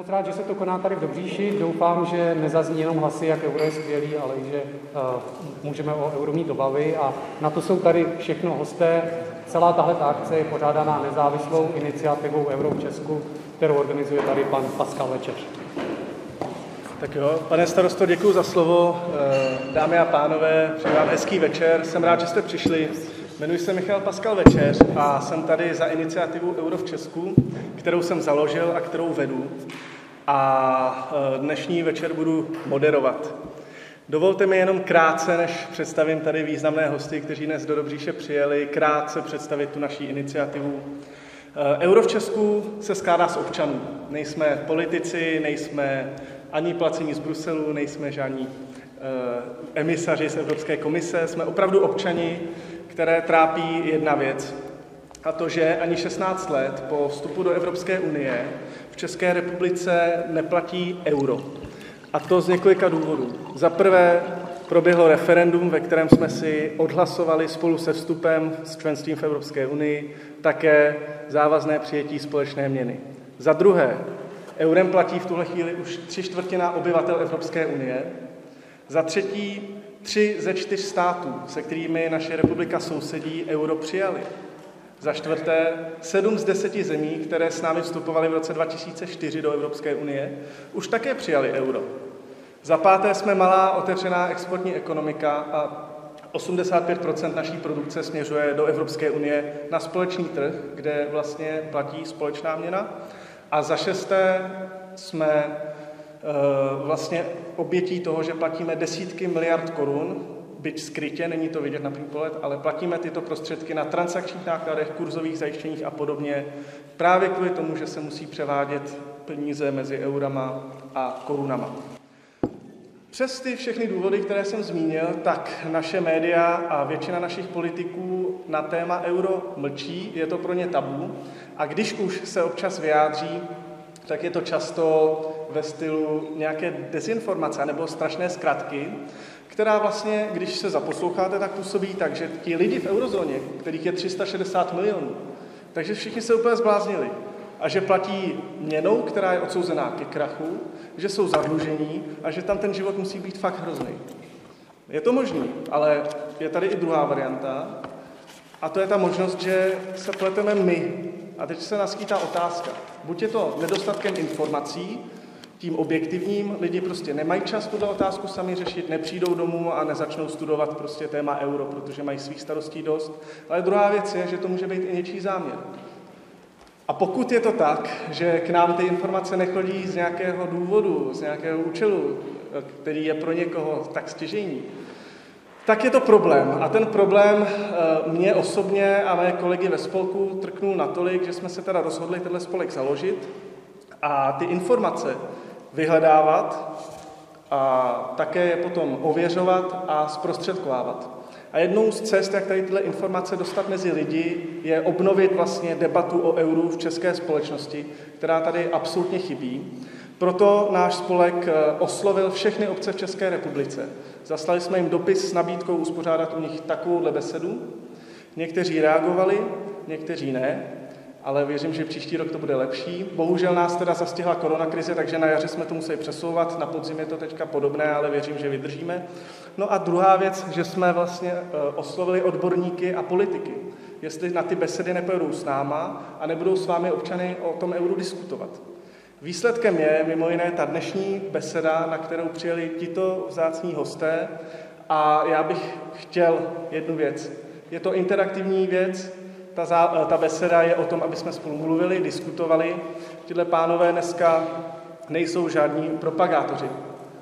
Moc rád, že se to koná tady v Dobříši. Doufám, že nezazní jenom hlasy, jak euro je skvělý, ale i že uh, můžeme o euro mít obavy. A na to jsou tady všechno hosté. Celá tahle akce je pořádaná nezávislou iniciativou Euro v Česku, kterou organizuje tady pan Pascal Večeř. Tak jo, pane starosto, děkuji za slovo. Eh, dámy a pánové, přeji vám hezký večer. Jsem rád, že jste přišli. Jmenuji se Michal Pascal Večeř a jsem tady za iniciativu Euro v Česku, kterou jsem založil a kterou vedu. A eh, dnešní večer budu moderovat. Dovolte mi jenom krátce, než představím tady významné hosty, kteří dnes do Dobříše přijeli, krátce představit tu naší iniciativu. Eh, Euro v Česku se skládá z občanů. Nejsme politici, nejsme ani placení z Bruselu, nejsme žádní eh, emisaři z Evropské komise, jsme opravdu občani, které trápí jedna věc, a to, že ani 16 let po vstupu do Evropské unie České republice neplatí euro. A to z několika důvodů. Za prvé proběhlo referendum, ve kterém jsme si odhlasovali spolu se vstupem s členstvím v Evropské unii také závazné přijetí společné měny. Za druhé, eurem platí v tuhle chvíli už tři čtvrtina obyvatel Evropské unie. Za třetí, tři ze čtyř států, se kterými naše republika sousedí, euro přijali. Za čtvrté, sedm z deseti zemí, které s námi vstupovaly v roce 2004 do Evropské unie, už také přijali euro. Za páté jsme malá otevřená exportní ekonomika a 85 naší produkce směřuje do Evropské unie na společný trh, kde vlastně platí společná měna. A za šesté jsme eh, vlastně obětí toho, že platíme desítky miliard korun, byť skrytě, není to vidět na první pohled, ale platíme tyto prostředky na transakčních nákladech, kurzových zajištěních a podobně, právě kvůli tomu, že se musí převádět peníze mezi eurama a korunama. Přes ty všechny důvody, které jsem zmínil, tak naše média a většina našich politiků na téma euro mlčí, je to pro ně tabu. A když už se občas vyjádří, tak je to často ve stylu nějaké dezinformace nebo strašné zkratky, která vlastně, když se zaposloucháte, tak působí tak, že ti lidi v eurozóně, kterých je 360 milionů, takže všichni se úplně zbláznili a že platí měnou, která je odsouzená ke krachu, že jsou zadlužení a že tam ten život musí být fakt hrozný. Je to možný, ale je tady i druhá varianta a to je ta možnost, že se pleteme my. A teď se naskýtá otázka. Buď je to nedostatkem informací, tím objektivním, lidi prostě nemají čas tuto otázku sami řešit, nepřijdou domů a nezačnou studovat prostě téma euro, protože mají svých starostí dost. Ale druhá věc je, že to může být i něčí záměr. A pokud je to tak, že k nám ty informace nechodí z nějakého důvodu, z nějakého účelu, který je pro někoho tak stěžení, tak je to problém. A ten problém eh, mě osobně a mé kolegy ve spolku trknul natolik, že jsme se teda rozhodli tenhle spolek založit a ty informace vyhledávat a také je potom ověřovat a zprostředkovávat. A jednou z cest, jak tady tyhle informace dostat mezi lidi, je obnovit vlastně debatu o euru v české společnosti, která tady absolutně chybí. Proto náš spolek eh, oslovil všechny obce v České republice. Zaslali jsme jim dopis s nabídkou uspořádat u nich takovouhle besedu. Někteří reagovali, někteří ne ale věřím, že příští rok to bude lepší. Bohužel nás teda zastihla koronakrize, takže na jaře jsme to museli přesouvat, na podzim je to teďka podobné, ale věřím, že vydržíme. No a druhá věc, že jsme vlastně eh, oslovili odborníky a politiky, jestli na ty besedy nepojedou s náma a nebudou s vámi občany o tom euru diskutovat. Výsledkem je mimo jiné ta dnešní beseda, na kterou přijeli tito vzácní hosté a já bych chtěl jednu věc. Je to interaktivní věc, ta, zá, ta beseda je o tom, aby jsme spolu mluvili, diskutovali. Tyhle pánové dneska nejsou žádní propagátoři.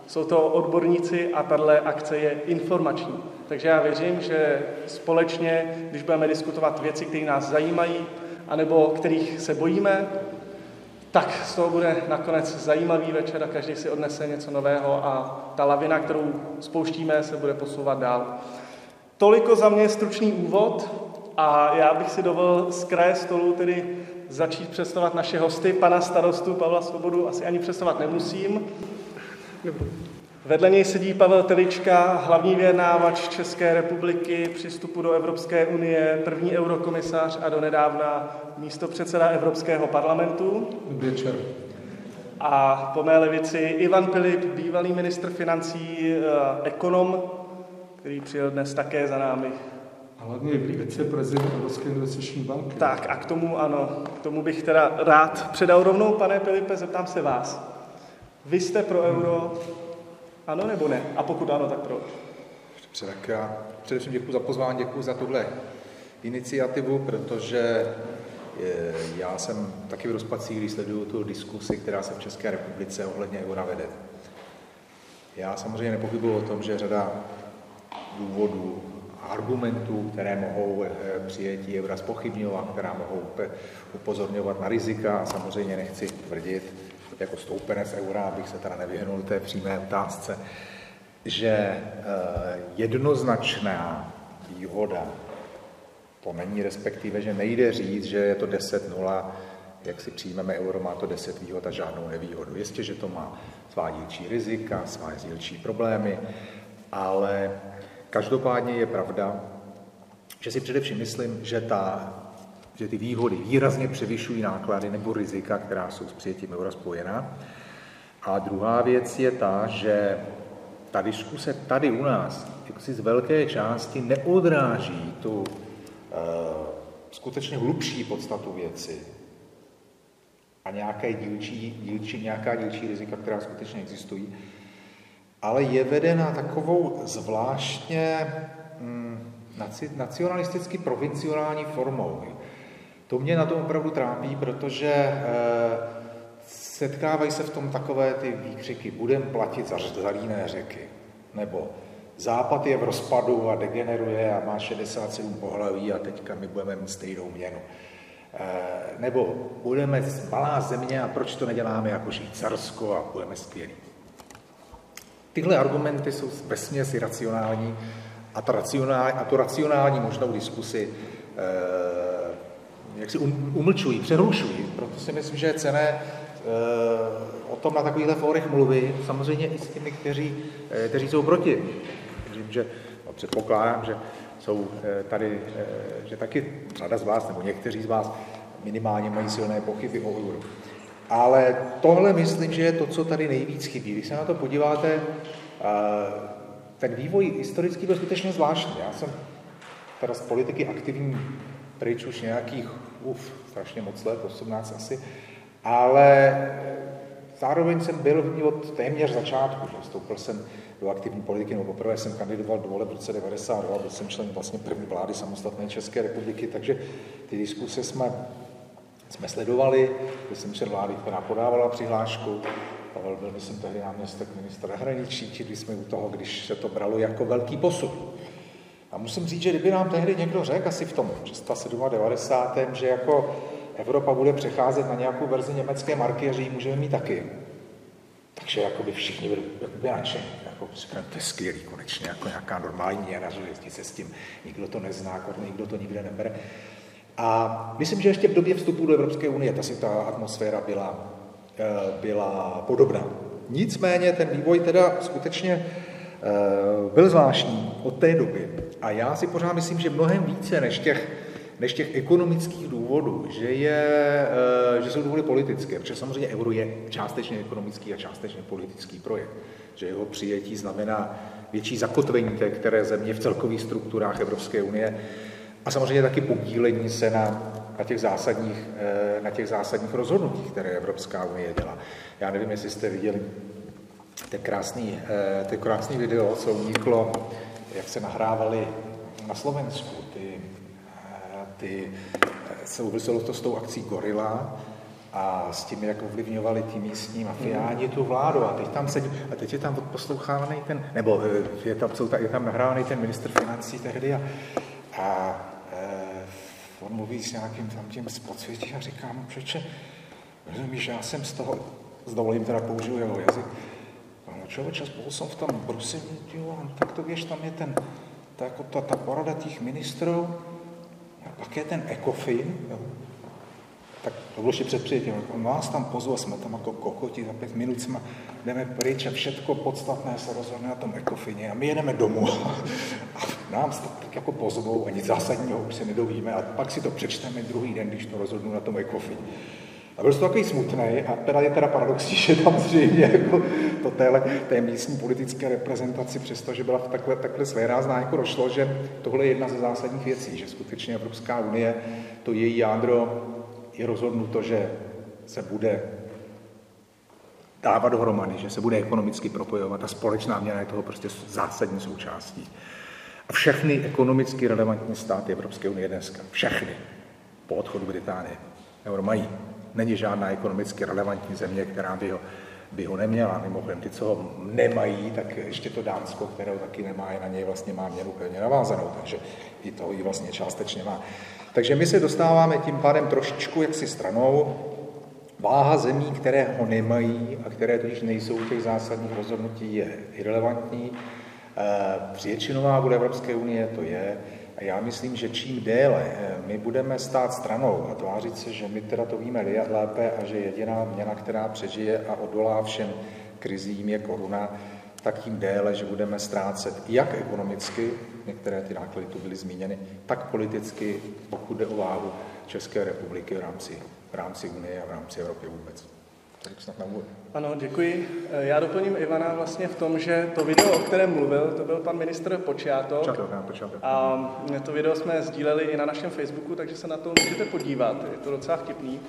Jsou to odborníci a tahle akce je informační. Takže já věřím, že společně, když budeme diskutovat věci, které nás zajímají, anebo kterých se bojíme, tak z toho bude nakonec zajímavý večer a každý si odnese něco nového a ta lavina, kterou spouštíme, se bude posouvat dál. Toliko za mě stručný úvod. A já bych si dovolil z kraje stolu tedy začít představovat naše hosty, pana starostu Pavla Svobodu asi ani představovat nemusím. Vedle něj sedí Pavel Telička, hlavní vyjednávač České republiky při vstupu do Evropské unie, první eurokomisař a donedávna místo předseda Evropského parlamentu. Dobrý večer. A po mé levici Ivan Pilip, bývalý ministr financí, eh, ekonom, který přijel dnes také za námi. A hlavně viceprezident Evropské investiční banky. Tak a k tomu ano, k tomu bych teda rád předal rovnou, pane Filipe, zeptám se vás. Vy jste pro euro, ano nebo ne? A pokud ano, tak proč? Dobře, tak já především děkuji za pozvání, děkuji za tuhle iniciativu, protože eh, já jsem taky v rozpacích, když sleduju tu diskusi, která se v České republice ohledně eura vede. Já samozřejmě nepochybuji o tom, že řada důvodů, argumentů, které mohou eh, přijetí eura spochybňovat, která mohou upozorňovat na rizika. A samozřejmě nechci tvrdit, jako stoupenec eura, abych se teda nevyhnul té přímé otázce, že eh, jednoznačná výhoda to není, respektive, že nejde říct, že je to 10-0, jak si přijmeme euro, má to 10 výhod a žádnou nevýhodu. Jistě, že to má svá dílčí rizika, svá dílčí problémy, ale každopádně je pravda, že si především myslím, že, ta, že ty výhody výrazně převyšují náklady nebo rizika, která jsou s přijetím eura spojená. A druhá věc je ta, že ta diskuse tady u nás si z velké části neodráží tu uh, skutečně hlubší podstatu věci a nějaké dílčí, dílčí, nějaká dílčí rizika, která skutečně existují, ale je vedena takovou zvláštně hm, nacionalisticky provinciální formou. To mě na tom opravdu trápí, protože eh, setkávají se v tom takové ty výkřiky, budem platit za, za řeky, nebo Západ je v rozpadu a degeneruje a má 67 pohlaví a teďka my budeme mít stejnou měnu. E, nebo budeme malá země a proč to neděláme jako Švýcarsko a budeme skvělí. Tyhle argumenty jsou vesměs iracionální a, ta racionální, a tu racionální možnou diskusi e, jak si um, umlčují, přerušují. Proto si myslím, že je cené e, o tom na takovýchhle fórech mluvit, samozřejmě i s těmi, kteří, e, kteří jsou proti Vím, že no, předpokládám, že jsou eh, tady, eh, že taky řada z vás, nebo někteří z vás minimálně mají silné pochyby o euro. Ale tohle myslím, že je to, co tady nejvíc chybí. Když se na to podíváte, eh, ten vývoj historický byl skutečně zvláštní. Já jsem teda z politiky aktivní pryč už nějakých, uf, strašně moc let, 18 asi, ale zároveň jsem byl v ní od téměř začátku, že vstoupil jsem do aktivní politiky, nebo poprvé jsem kandidoval do voleb v roce 92, byl jsem člen vlastně první vlády samostatné České republiky, takže ty diskuse jsme, jsme sledovali, byl jsem člen vlády, která podávala přihlášku, Pavel byl, myslím, tehdy náměstek ministra zahraničí, čili jsme u toho, když se to bralo jako velký posun. A musím říct, že kdyby nám tehdy někdo řekl, asi v tom 697. že jako Evropa bude přecházet na nějakou verzi německé marky a že ji můžeme mít taky, takže jako by všichni byli by nadšení. Jako, to je skvělý konečně, jako nějaká normální měna, že se s tím nikdo to nezná, nikdo to nikde nebere. A myslím, že ještě v době vstupu do Evropské unie ta si ta atmosféra byla, eh, byla podobná. Nicméně ten vývoj teda skutečně eh, byl zvláštní od té doby. A já si pořád myslím, že mnohem více než těch než těch ekonomických důvodů, že, je, eh, že jsou důvody politické, protože samozřejmě euro je částečně ekonomický a částečně politický projekt, že jeho přijetí znamená větší zakotvení té které země v celkových strukturách Evropské unie a samozřejmě taky podílení se na, na, těch, zásadních, eh, na těch zásadních rozhodnutích, které Evropská unie dělá. Já nevím, jestli jste viděli ten krásný, eh, ten krásný video, co uniklo, jak se nahrávali na Slovensku ty, eh, souviselo to s tou akcí Gorila a s tím, jak ovlivňovali ty místní mafiáni tu vládu. A teď tam sedí, a teď je tam poslouchávaný ten, nebo je tam, jsou, je tam nahrávaný ten minister financí tehdy a, a on mluví s nějakým tam tím podsvětí a říká mu, přeče, rozumíš, já jsem z toho, s dovolím teda použiju jeho jazyk, no člověče, spolu jsem v tom Bruselu, tak to víš, tam je ten, ta, jako ta, ta porada těch ministrů, pak je ten ECOFIN, jo, tak to bylo ještě před přijetím, on nás tam pozval, jsme tam jako kokoti, za pět minut jsme jdeme pryč a všetko podstatné se rozhodne na tom ECOFINě a my jedeme domů a nám to tak jako pozvou a nic zásadního už se nedovíme a pak si to přečteme druhý den, když to rozhodnu na tom ECOFIN. A byl to takový smutný a teda je teda paradoxní, že tam zřejmě jako to téhle, té místní politické reprezentaci, přestože byla v takhle, takhle svérázná, jako došlo, že tohle je jedna ze zásadních věcí, že skutečně Evropská unie, to její jádro je rozhodnuto, že se bude dávat dohromady, že se bude ekonomicky propojovat a společná měna je toho prostě zásadní součástí. A všechny ekonomicky relevantní státy Evropské unie dneska, všechny, po odchodu Británie, euro mají. Není žádná ekonomicky relevantní země, která by ho, by ho neměla. Mimochodem, ty, co ho nemají, tak ještě to Dánsko, které ho taky nemá, je na něj vlastně má měnu pevně navázanou, takže i to ji vlastně částečně má. Takže my se dostáváme tím pádem trošičku jaksi stranou. Váha zemí, které ho nemají a které totiž nejsou těch zásadních rozhodnutí, je irrelevantní. Většinová bude Evropské unie to je. A já myslím, že čím déle eh, my budeme stát stranou a tvářit se, že my teda to víme lépe a že jediná měna, která přežije a odolá všem krizím je koruna, tak tím déle, že budeme ztrácet jak ekonomicky, některé ty náklady tu byly zmíněny, tak politicky, pokud jde o váhu České republiky v rámci, v rámci Unie a v rámci Evropy vůbec. Tak snad na úvod. Ano, děkuji. Já doplním Ivana vlastně v tom, že to video, o kterém mluvil, to byl pan ministr Počátok. Počátok, počátok. A to video jsme sdíleli i na našem Facebooku, takže se na to můžete podívat. Je to docela vtipný.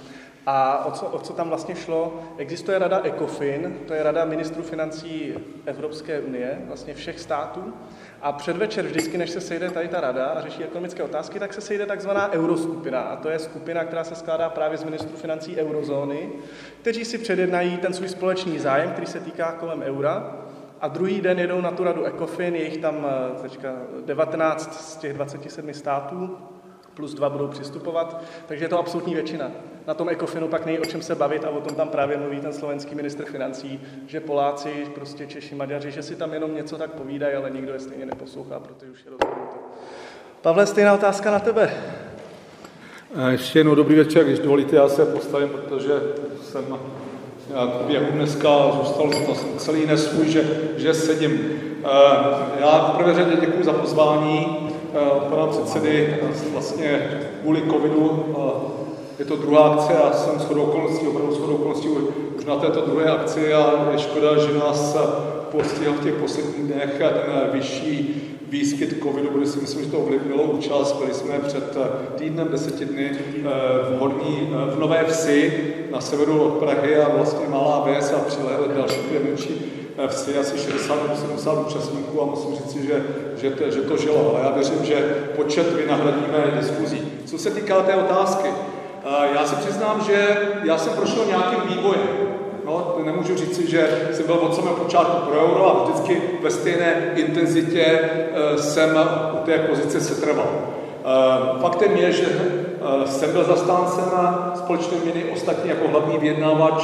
A o co, o co tam vlastně šlo? Existuje rada ECOFIN, to je rada ministrů financí Evropské unie, vlastně všech států. A předvečer vždycky, než se sejde tady ta rada a řeší ekonomické otázky, tak se sejde takzvaná euroskupina. A to je skupina, která se skládá právě z ministrů financí eurozóny, kteří si předjednají ten svůj společný zájem, který se týká kolem eura. A druhý den jedou na tu radu ECOFIN, je jich tam eh, teďka 19 z těch 27 států, plus dva budou přistupovat, takže je to absolutní většina. Na tom ECOFINu pak není o čem se bavit a o tom tam právě mluví ten slovenský ministr financí, že Poláci, prostě Češi, Maďaři, že si tam jenom něco tak povídají, ale nikdo je stejně neposlouchá, protože už je rozhodnuto. Pavle, stejná otázka na tebe. Ještě jednou dobrý večer, když dovolíte, já se postavím, protože jsem nějak běhu dneska zůstal celý nesvůj, že, že sedím. Já v prvé řadě děkuji za pozvání pana předsedy vlastně kvůli covidu. Je to druhá akce a jsem shodou okolností, opravdu shodou okolností už na této druhé akci a je škoda, že nás postihl v těch posledních dnech ten vyšší výskyt covidu, protože si myslím, že to ovlivnilo účast. Byli jsme před týdnem, deseti dny v, Horní, v Nové Vsi na severu od Prahy a vlastně malá věc a přilehle další dvě menší vsi asi 60 nebo 70 účastníků a musím říct, že, že, to, že to žilo. Ale já věřím, že počet vynahradíme diskuzí. Co se týká té otázky, já si přiznám, že já jsem prošel nějakým vývojem. No, nemůžu říct, že jsem byl od samého počátku pro euro a vždycky ve stejné intenzitě e, jsem u té pozice setrval. Faktem je, že jsem byl zastáncem společné měny, ostatně jako hlavní vyjednávač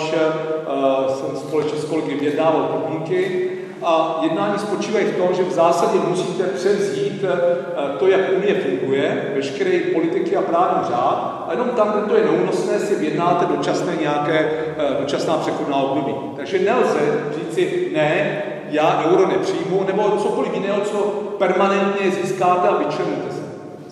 jsem společně s kolegy vyjednával podmínky a jednání spočívají v tom, že v zásadě musíte převzít eh, to, jak Unie funguje, veškeré politiky a právní řád, a jenom tam, kde to je neúnosné, si vyjednáte dočasné nějaké, eh, dočasná přechodná období. Takže nelze říci, ne, já euro nepřijmu, nebo cokoliv jiného, co permanentně získáte a vyčerníte se.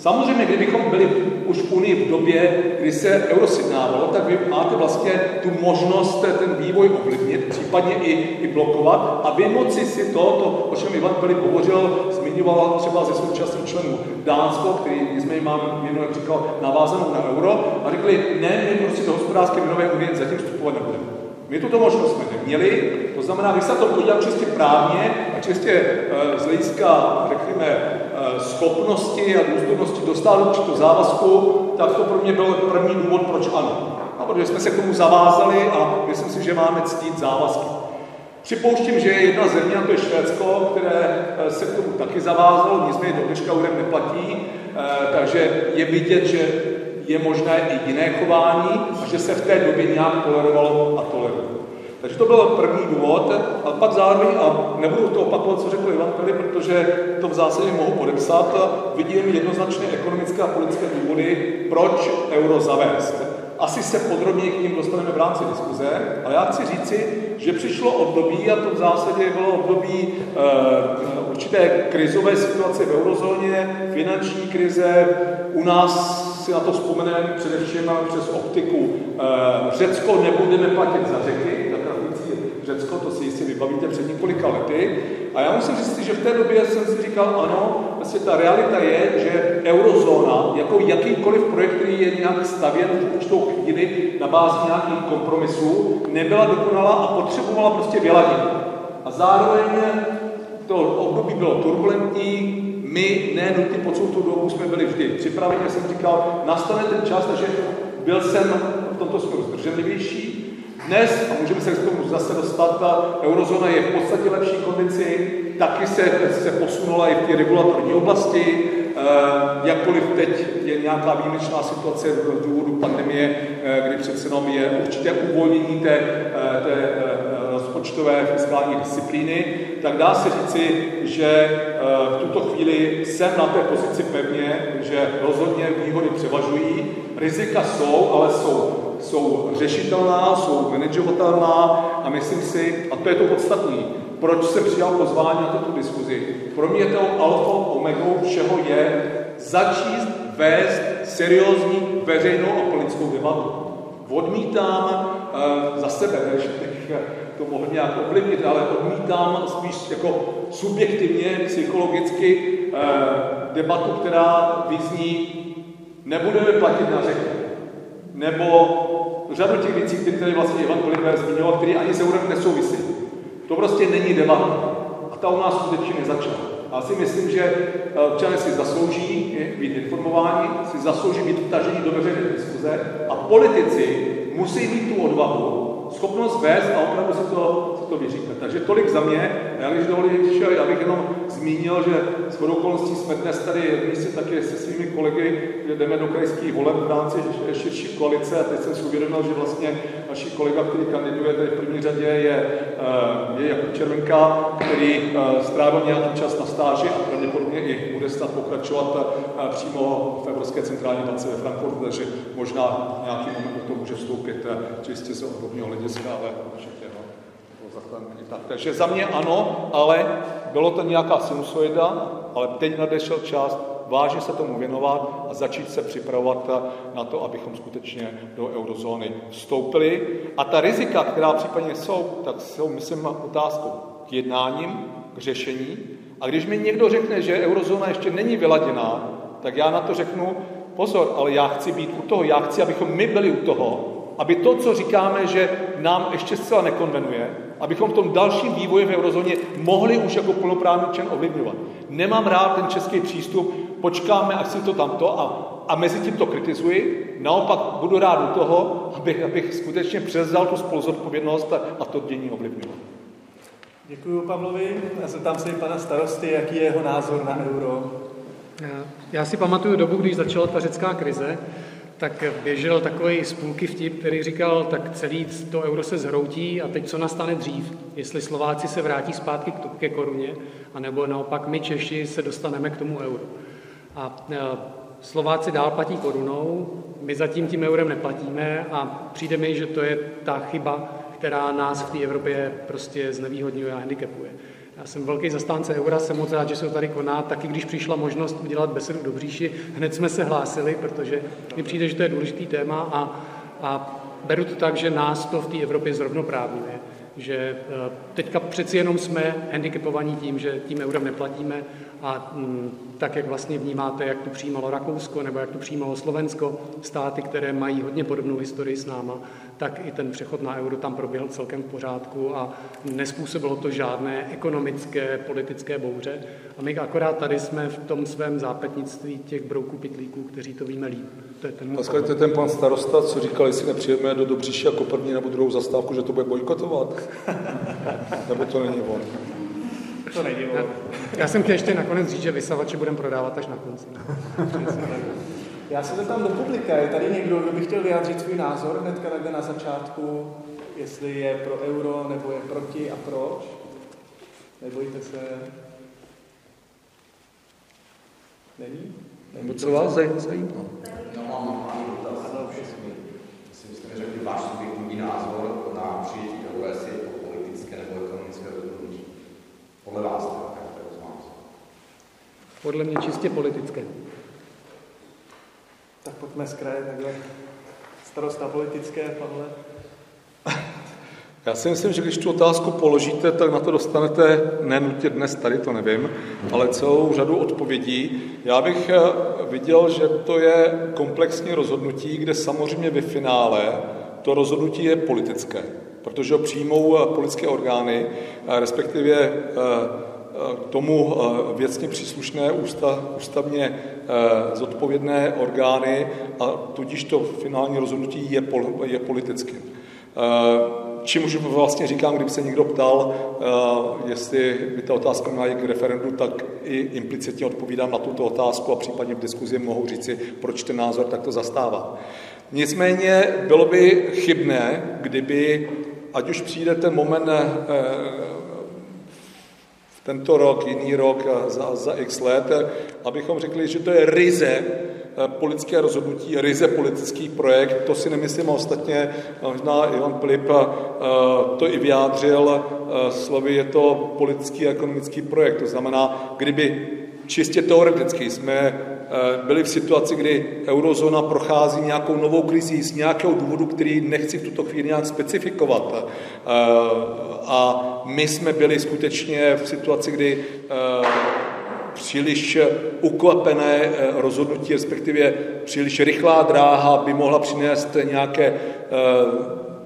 Samozřejmě, kdybychom byli už v Unii v době, kdy se euro sjednávalo, tak vy máte vlastně tu možnost ten vývoj ovlivnit, případně i, i blokovat a vymoci si to, to, o čem Ivan Filip hovořil, zmiňoval třeba ze současných členů Dánsko, který nicméně mám minulý říkal navázanou na euro, a řekli, ne, my prostě do hospodářské měnové unie zatím vstupovat nebudeme. My tuto možnost jsme neměli, to znamená, když se to podívám čistě právně a čistě e, z hlediska, řekněme, schopnosti a důstojnosti dostat určitou závazku, tak to pro mě byl první důvod, proč ano. A protože jsme se k tomu zavázali a myslím si, že máme ctít závazky. Připouštím, že je jedna země, a to je Švédsko, které e, se k tomu taky zavázalo, nicméně do dneška úrem neplatí, takže je vidět, že je možné i jiné chování a že se v té době nějak tolerovalo a toleruje. Takže to byl první důvod. A pak zároveň, a nebudu to opakovat, co řekl Ivan Pili, protože to v zásadě mohu podepsat, vidím jednoznačné ekonomické a politické důvody, proč euro zavést. Asi se podrobně k ním dostaneme v rámci diskuze, ale já chci říci, že přišlo období, a to v zásadě bylo období e, určité krizové situace v eurozóně, finanční krize, u nás si na to vzpomeneme především přes optiku. Eh, Řecko nebudeme platit za řeky, krachující Řecko, to si jistě vybavíte před několika lety. A já musím říct, že v té době jsem si říkal, ano, vlastně ta realita je, že eurozóna, jako jakýkoliv projekt, který je nějak stavěn v určitou chvíli na bázi nějakých kompromisů, nebyla dokonalá a potřebovala prostě vyladit. A zároveň to období bylo turbulentní, my ne nutně po celou tu dobu jsme byli vždy připraveni, já jsem říkal, nastane ten čas, takže byl jsem v tomto směru zdrženlivější. Dnes, a můžeme se k tomu zase dostat, ta eurozóna je v podstatě lepší kondici, taky se, se posunula i v té regulatorní oblasti, e, jakkoliv teď je nějaká výjimečná situace z důvodu pandemie, e, kdy přece jenom je určité uvolnění té, e, té rozpočtové fiskální disciplíny, tak dá se říci, že v tuto chvíli jsem na té pozici pevně, že rozhodně výhody převažují. Rizika jsou, ale jsou jsou řešitelná, jsou manažovatelná a myslím si, a to je to podstatné, proč jsem přijal pozvání na tuto diskuzi. Pro mě to alfa omegou všeho je začíst vést seriózní veřejnou a politickou debatu. Odmítám uh, za sebe, než bych to mohl nějak ovlivnit, ale odmítám spíš jako subjektivně, psychologicky uh, debatu, která vyzní, nebudeme platit na řeky, nebo řadu těch věcí, které tady vlastně Ivan Koliver zmiňoval, které ani s eurem nesouvisí. To prostě není debata. A ta u nás skutečně nezačala. A si myslím, že eh, občané si zaslouží být informováni, si zaslouží být vtažení do veřejné diskuze a politici musí mít tu odvahu schopnost vést a opravdu si to, si to vyříkat. Takže tolik za mě. Já když dovolíš, já bych jenom zmínil, že s okolností jsme dnes tady v místě taky se svými kolegy, kde jdeme do krajských voleb v rámci širší koalice a teď jsem si uvědomil, že vlastně naší kolega, který kandiduje tady v první řadě, je, eh, je Jakub Červenka, který eh, strávil nějaký čas na stáži a pravděpodobně i bude snad pokračovat eh, přímo v Evropské centrální bance ve Frankfurtu, takže možná nějaký moment do toho může vstoupit čistě z odborného hlediska, ale určitě no, tak. Takže za mě ano, ale bylo to nějaká sinusoida, ale teď nadešel čas vážně se tomu věnovat a začít se připravovat na to, abychom skutečně do eurozóny vstoupili. A ta rizika, která případně jsou, tak jsou, myslím, otázkou k jednáním, k řešení. A když mi někdo řekne, že eurozóna ještě není vyladěná, tak já na to řeknu, pozor, ale já chci být u toho, já chci, abychom my byli u toho, aby to, co říkáme, že nám ještě zcela nekonvenuje, abychom v tom dalším vývoji v eurozóně mohli už jako plnoprávný člen ovlivňovat. Nemám rád ten český přístup, počkáme, až si to tamto a, a mezi tím to kritizuji. Naopak budu rád u toho, abych, abych skutečně převzal tu spoluzodpovědnost a, a to dění ovlivňoval. Děkuji Pavlovi. Se tam se pana starosty, jaký je jeho názor na euro. Já si pamatuju dobu, když začala ta řecká krize, tak běžel takový spůlky vtip, který říkal, tak celý to euro se zhroutí a teď co nastane dřív, jestli Slováci se vrátí zpátky ke koruně, anebo naopak my Češi se dostaneme k tomu euru. A Slováci dál platí korunou, my zatím tím eurem neplatíme a přijde mi, že to je ta chyba, která nás v té Evropě prostě znevýhodňuje a handicapuje. Já jsem velký zastánce eura, jsem moc rád, že se tady koná. Taky když přišla možnost udělat besedu do Bříši, hned jsme se hlásili, protože mi přijde, že to je důležitý téma a, a beru to tak, že nás to v té Evropě zrovnoprávňuje. Že e, teďka přeci jenom jsme handicapovaní tím, že tím eurem neplatíme a mm, tak, jak vlastně vnímáte, jak to přijímalo Rakousko nebo jak to přijímalo Slovensko, státy, které mají hodně podobnou historii s náma, tak i ten přechod na euro tam proběhl celkem v pořádku a nespůsobilo to žádné ekonomické, politické bouře. A my akorát tady jsme v tom svém zápetnictví těch brouků pitlíků, kteří to víme líp. To je ten Pascal, to je ten pan starosta, co říkal, jestli nepřijeme do Dobříši jako první nebo druhou zastávku, že to bude bojkotovat? nebo to není on? To není on. Já jsem chtěl ještě nakonec říct, že vysavače budeme prodávat až na konci. Já se zeptám do publika, je tady někdo, kdo by chtěl vyjádřit svůj názor hnedka takhle na začátku, jestli je pro euro, nebo je proti a proč? Nebojte se. Není? Nebo co vás zajímá? Já mám malý dotaz. Ano, Myslím, jste mi řekli váš subjektivní názor na přijetí eura, jestli je to politické nebo ekonomické rozhodnutí. Podle vás, tak to Podle mě čistě politické. Tak Pojďme z kraje takhle. Starosta politické, Pavle. Já si myslím, že když tu otázku položíte, tak na to dostanete nenutě dnes tady, to nevím, ale celou řadu odpovědí. Já bych eh, viděl, že to je komplexní rozhodnutí, kde samozřejmě ve finále to rozhodnutí je politické, protože ho přijmou eh, politické orgány, respektive eh, tomu věcně příslušné ústav, ústavně zodpovědné orgány a tudíž to finální rozhodnutí je, je politické čímž vlastně říkám, kdyby se někdo ptal, uh, jestli by ta otázka měla jít k referendu, tak i implicitně odpovídám na tuto otázku a případně v diskuzi mohu říci, proč ten názor takto zastává. Nicméně bylo by chybné, kdyby, ať už přijde ten moment uh, tento rok, jiný rok, za, za x let, abychom řekli, že to je ryze Eh, politické rozhodnutí, ryze politický projekt, to si nemyslím ostatně, možná Ivan Pilip eh, to i vyjádřil eh, slovy, je to politický a ekonomický projekt. To znamená, kdyby čistě teoreticky jsme byli v situaci, kdy eurozóna prochází nějakou novou krizi z nějakého důvodu, který nechci v tuto chvíli nějak specifikovat. A my jsme byli skutečně v situaci, kdy příliš ukvapené eh, rozhodnutí, respektive příliš rychlá dráha by mohla přinést nějaké eh,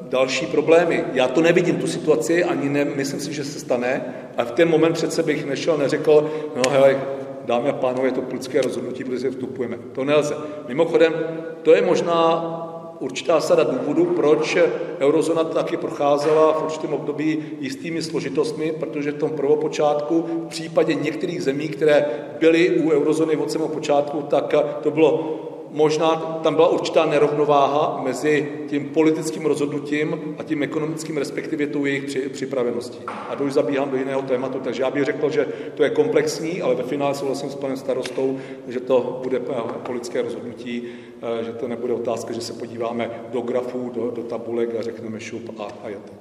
další problémy. Já to nevidím, tu situaci, ani ne, myslím si, že se stane. A v ten moment přece bych nešel, neřekl, no hele, dámy a pánové, je to politické rozhodnutí, protože vstupujeme. To nelze. Mimochodem, to je možná určitá sada důvodů, proč eurozona taky procházela v určitém období jistými složitostmi, protože v tom prvopočátku v případě některých zemí, které byly u eurozóny od samého počátku, tak to bylo možná tam byla určitá nerovnováha mezi tím politickým rozhodnutím a tím ekonomickým, respektive tou jejich připraveností. A to už zabíhám do jiného tématu, takže já bych řekl, že to je komplexní, ale ve finále souhlasím s panem starostou, že to bude politické rozhodnutí, eh, že to nebude otázka, že se podíváme do grafů, do, do tabulek a řekneme šup a, a je to.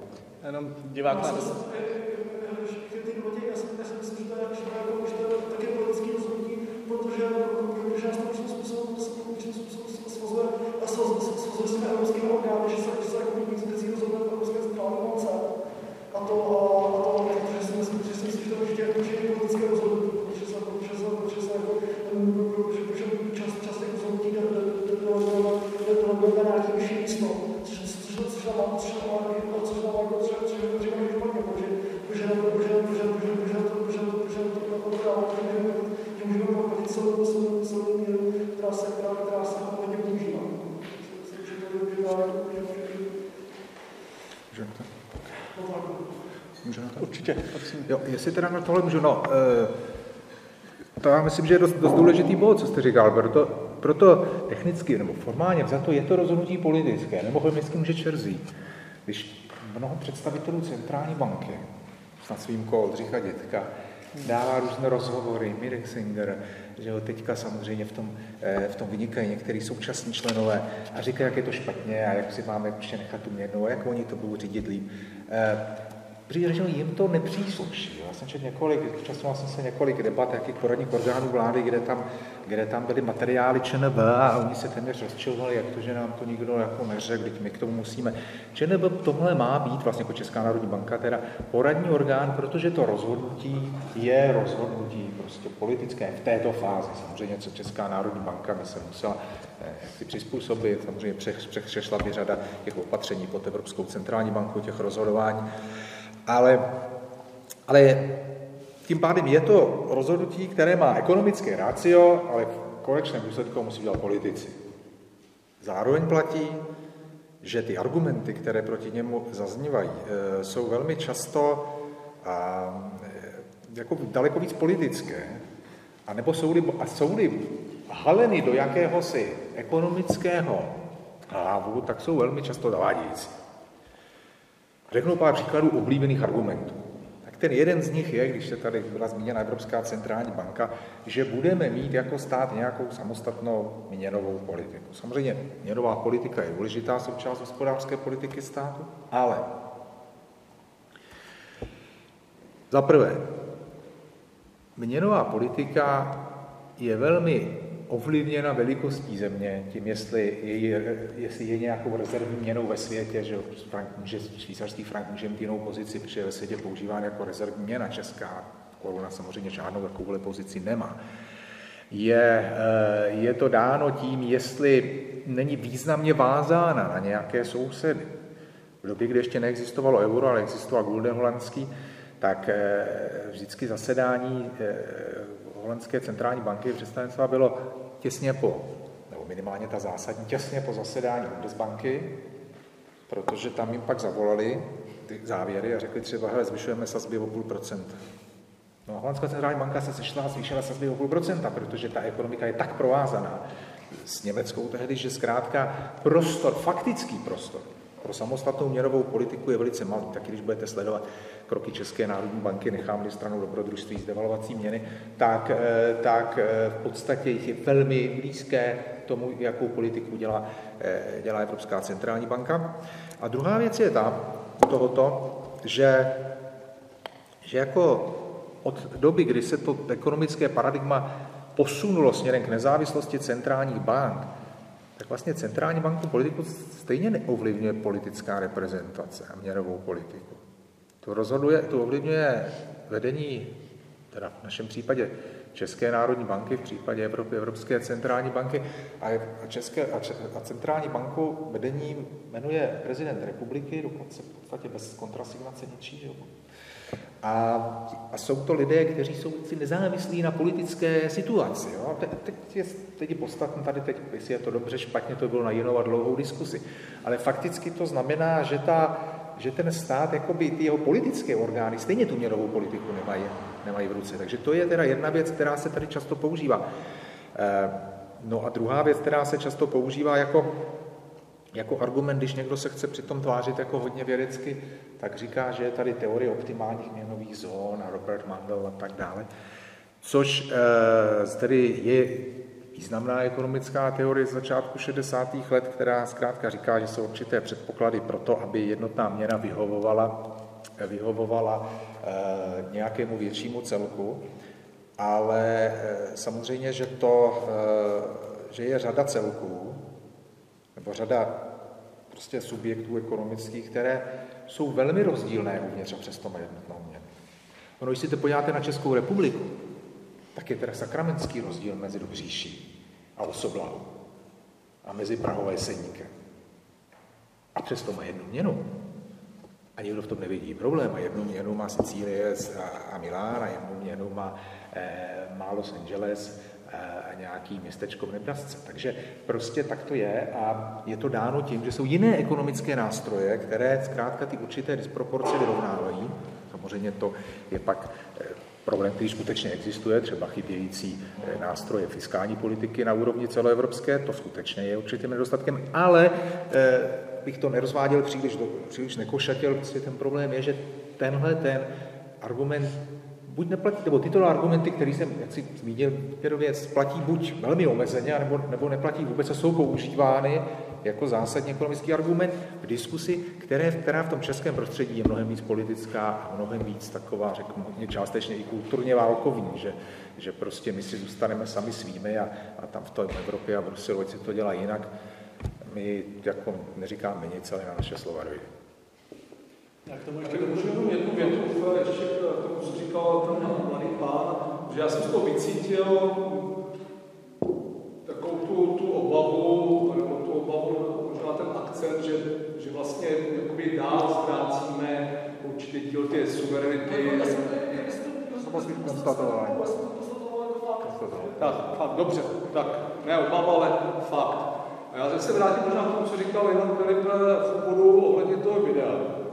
Jenom divák na Jo, jestli teda na tohle můžu, no, e, to já myslím, že je dost, dost důležitý bod, co jste říkal, proto, proto technicky nebo formálně za to je to rozhodnutí politické, nebo vždycky může čerzí. Když mnoho představitelů centrální banky, snad svým Oldřicha Dětka, dává různé rozhovory, Mirek Singer, že jo, teďka samozřejmě v tom, eh, v tom vynikají některý současní členové a říkají, jak je to špatně a jak si máme ještě nechat tu měnu a jak oni to budou řídit líp. Protože řečeno, jim to nepřísluší. Já jsem četl několik, účastnil jsem se několik debat jakých poradních orgánů vlády, kde tam, kde tam byly materiály ČNB a oni se téměř rozčilovali, jak to, že nám to nikdo jako neřekl, když my k tomu musíme. ČNB tohle má být vlastně jako Česká národní banka, teda poradní orgán, protože to rozhodnutí je rozhodnutí prostě politické v této fázi. Samozřejmě, co Česká národní banka by se musela eh, si přizpůsobit, samozřejmě přešla by řada těch opatření pod Evropskou centrální banku, těch rozhodování. Ale, ale tím pádem je to rozhodnutí, které má ekonomické rácio, ale v konečném důsledku musí dělat politici. Zároveň platí, že ty argumenty, které proti němu zaznívají, eh, jsou velmi často a, jako daleko víc politické, a nebo jsou-li, a jsou-li haleny do jakéhosi ekonomického hlavu, tak jsou velmi často zavádějící. Řeknu pár příkladů oblíbených argumentů. Tak ten jeden z nich je, když se tady byla zmíněna Evropská centrální banka, že budeme mít jako stát nějakou samostatnou měnovou politiku. Samozřejmě měnová politika je důležitá součást hospodářské politiky státu, ale za prvé, měnová politika je velmi ovlivněna velikostí země, tím, jestli je, jestli je nějakou rezervní měnou ve světě, že frank může, švýcarský frank může mít jinou pozici, protože ve světě používán jako rezervní měna česká koruna samozřejmě žádnou takovouhle pozici nemá. Je, eh, je to dáno tím, jestli není významně vázána na nějaké sousedy. V době, kdy ještě neexistovalo euro, ale existoval gulden holandský, tak eh, vždycky zasedání eh, holandské centrální banky představenstva bylo těsně po, nebo minimálně ta zásadní, těsně po zasedání Bundesbanky, protože tam jim pak zavolali ty závěry a řekli třeba, hele, zvyšujeme sazby o půl procenta. No a holandská centrální banka se sešla a zvýšila sazby o půl procenta, protože ta ekonomika je tak provázaná s Německou tehdy, že zkrátka prostor, faktický prostor pro samostatnou měnovou politiku je velice malý. Taky když budete sledovat kroky České národní banky, nechám stranou dobrodružství z devalvací měny, tak, eh, tak eh, v podstatě je velmi blízké tomu, jakou politiku dělá, eh, dělá Evropská centrální banka. A druhá věc je ta, tohoto, že, že jako od doby, kdy se to ekonomické paradigma posunulo směrem k nezávislosti centrálních bank, tak vlastně centrální banku politiku stejně neovlivňuje politická reprezentace a měnovou politiku. To rozhoduje, to ovlivňuje vedení, teda v našem případě České národní banky, v případě Evropy, Evropské centrální banky a, České, a, a centrální banku vedení jmenuje prezident republiky, dokonce v podstatě bez kontrasignace ničí, že? A, a jsou to lidé, kteří jsou si nezávislí na politické situaci. Jo? Te, teď, je, teď podstatné tady teď, jestli je to dobře, špatně, to bylo na jinou a dlouhou diskusi. Ale fakticky to znamená, že, ta, že ten stát, jakoby ty jeho politické orgány, stejně tu měnovou politiku nemají, nemají v ruce. Takže to je teda jedna věc, která se tady často používá. E, no a druhá věc, která se často používá jako jako argument, když někdo se chce přitom tvářit jako hodně vědecky, tak říká, že je tady teorie optimálních měnových zón a Robert Mandel a tak dále. Což e, tedy je významná ekonomická teorie z začátku 60. let, která zkrátka říká, že jsou určité předpoklady pro to, aby jednotná měna vyhovovala, vyhovovala e, nějakému většímu celku, ale e, samozřejmě, že, to, že je řada celků, nebo řada prostě subjektů ekonomických, které jsou velmi rozdílné uvnitř a přesto mají jednotnou měnu. Ono, když si to podíváte na Českou republiku, tak je teda sakramentský rozdíl mezi Dobříší a Osoblahu a mezi Prahou a Jeseníkem. A přesto má jednu měnu. A nikdo v tom nevidí problém. A jednu měnu má Sicílie a Milán, a jednu měnu má, eh, má Los Angeles nějaký městečko v Nebrasce. Takže prostě tak to je a je to dáno tím, že jsou jiné ekonomické nástroje, které zkrátka ty určité disproporce vyrovnávají. Samozřejmě to je pak eh, problém, který skutečně existuje, třeba chybějící eh, nástroje fiskální politiky na úrovni celoevropské, to skutečně je určitým nedostatkem, ale eh, bych to nerozváděl příliš, příliš nekošatěl, protože ten problém je, že tenhle ten argument buď neplatí, nebo tyto argumenty, které jsem, jak si zmínil, věc, platí buď velmi omezeně, nebo, nebo neplatí vůbec a jsou používány jako zásadní ekonomický argument v diskusi, které, která v tom českém prostředí je mnohem víc politická a mnohem víc taková, řeknu, částečně i kulturně válkovní, že, že prostě my si zůstaneme sami svými a, a tam v tom Evropě a Bruselu, ať to dělá jinak, my jako neříkáme nic, ale na naše slova dojde. Jak tomu ještě můžu jenom jednu větu, ještě k tomu, co říkal ten mladý pán, že já jsem z toho vycítil takovou tu, tu obavu, nebo tu obavu, možná ten akcent, že, že vlastně jakoby dál ztrácíme určitě díl té suverenity. Tak, fakt, dobře, tak ne obava, ale fakt. A já se vrátím možná k tomu, co říkal Ivan Filip v úvodu ohledně toho videa.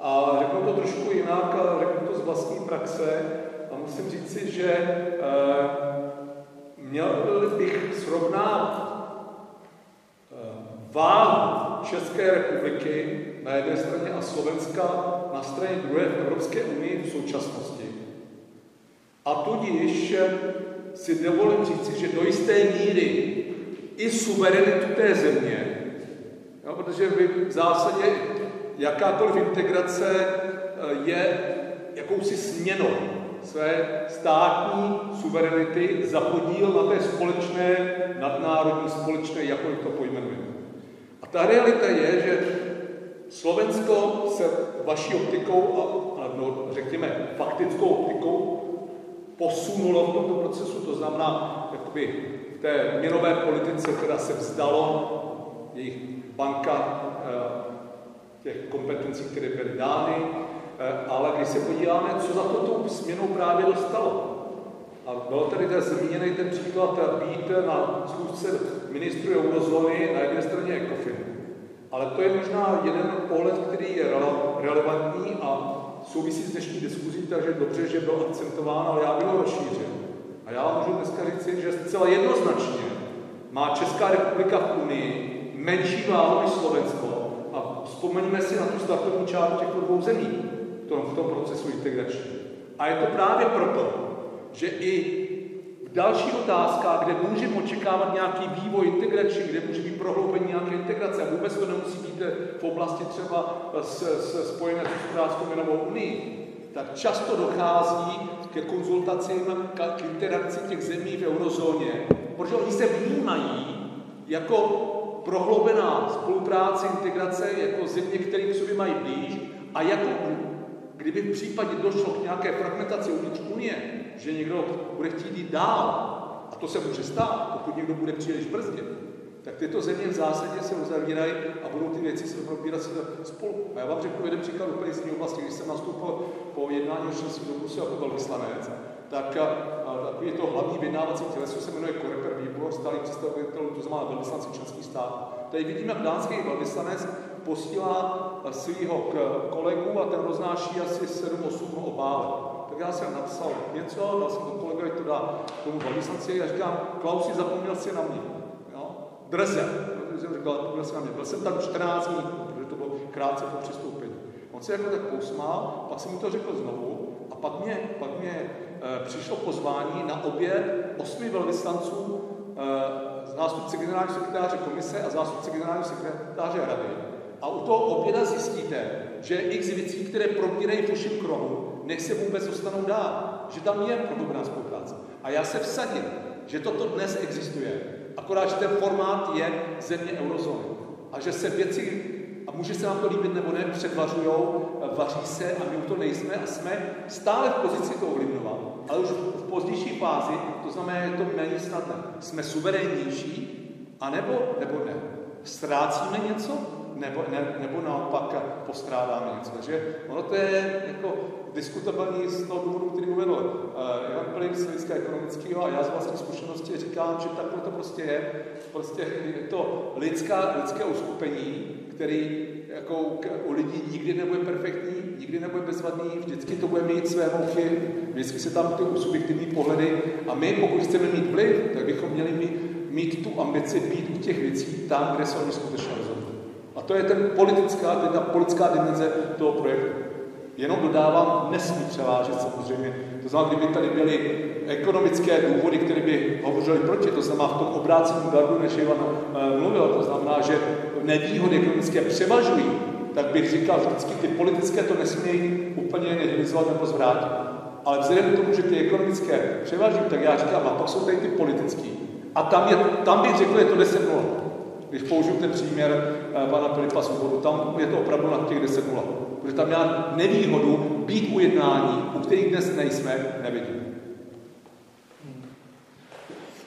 A řeknu to trošku jinak, ale řeknu to z vlastní praxe. A musím říct si, že e, měl bych srovnat e, váhu České republiky na jedné straně a Slovenska na straně druhé v Evropské unii v současnosti. A tudíž si dovolím říci, že do jisté míry i suverenitu té země, jo, protože vy v zásadě jakákoliv integrace eh, je jakousi směnou. své státní suverenity zapodíl na té společné, nadnárodní, společné, jakkoliv to pojmenujeme. A ta realita je, že Slovensko se vaší optikou a, a no, řekněme faktickou optikou posunulo v tomto procesu, to znamená, jakoby v té měnové politice teda se vzdalo jejich banka těch kompetencí, které byly dány, eh, ale když se podíváme, co za to tou směnou právě dostalo. A byl tady ten zmíněný ten příklad být na schůzce ministru eurozóny na jedné straně ECOFIN. Ale to je možná jeden pohled, který je relevantní a souvisí s dnešní diskuzí, takže dobře, že byl akcentován, ale já bych ho rozšířil. A já můžu dneska říct, že zcela jednoznačně má Česká republika v Unii menší váhu než Slovensko, Vzpomeňme si na tu startovní čáru těchto dvou zemí v tom, v tom procesu integrační. A je to právě proto, že i v dalších otázkách, kde můžeme očekávat nějaký vývoj integrační, kde může být prohloubení nějaké integrace, a vůbec to nemusí být v oblasti třeba s, s spojené s hospodářskou měnovou unii, tak často dochází ke konzultacím, k interakci těch zemí v eurozóně, protože oni se vnímají jako prohloubená spolupráce, integrace jako země, které k sobě mají blíž a jako kdyby v případě došlo k nějaké fragmentaci uvnitř Unie, že někdo bude chtít jít dál, a to se může stát, pokud někdo bude příliš brzdit, tak tyto země v zásadě se uzavírají a budou ty věci se probírat spolu. A já vám řeknu jeden příklad úplně z oblasti, když jsem nastoupil po jednání o členství do Bruselu jako velvyslanec, tak takový to hlavní vyjednávací těleso se jmenuje Koreper výbor stálý představitel, to znamená velvyslanci členských států. Tady vidíme, jak dánský velvyslanec posílá svého kolegu a ten roznáší asi 7-8 obálek. Tak já jsem napsal něco, dal jsem to kolegovi, to dá tomu velvyslanci a říkám, Klausi, zapomněl si na mě. Jo? Drze. Jsem říkal, zapomněl si na mě. Byl jsem tam 14 dní, protože to bylo krátce po přistoupení. On se jako tak pousmál, pak jsem mu to řekl znovu a pak mě, pak mě přišlo pozvání na oběd osmi velvyslanců, eh, zástupce generálního sekretáře komise a zástupce generálního sekretáře rady. A u toho oběda zjistíte, že x věcí, které probírají v uším krohu, nech se vůbec dostanou dál. Že tam je prohloubená spolupráce. A já se vsadím, že toto dnes existuje. Akorát, že ten formát je země eurozóny. A že se věci a může se nám to líbit nebo ne, předvařují, vaří se a my u to nejsme a jsme stále v pozici to ovlivňovat, ale už v pozdější fázi, to znamená, že to méně snadné. Jsme suverénnější, anebo, nebo ne. Ztrácíme něco, nebo, ne, nebo naopak postrádáme něco. Takže ono to je jako diskutabilní z toho důvodu, který uvedl uh, Jan Plyn z hlediska ekonomického a já z vlastní zkušenosti říkám, že takhle to prostě je. Prostě je to lidská, lidské uskupení, který jako u lidí nikdy nebude perfektní, nikdy nebude bezvadný, vždycky to bude mít své mouchy, vždycky se tam ty subjektivní pohledy a my, pokud chceme mít vliv, tak bychom měli mít, mít tu ambici být u těch věcí tam, kde se oni skutečně rozhodují. A to je ten politická, ta politická dimenze toho projektu. Jenom dodávám, nesmí převážet samozřejmě. To znamená, kdyby tady byly ekonomické důvody, které by hovořily proti, to znamená v tom obráceném gardu, než Ivan uh, mluvil, to znamená, že nevýhody ekonomické převažují, tak bych říkal, vždycky ty politické to nesmějí úplně nihilizovat nebo zvrátit. Ale vzhledem k tomu, že ty ekonomické převažují, tak já říkám, a pak jsou tady ty politické. A tam, je, tam bych řekl, je to 10 0. Když použiju ten příměr uh, pana Filipa Svobodu, tam je to opravdu na těch 10 0. Protože tam já nevýhodu být u jednání, u kterých dnes nejsme, nevidím.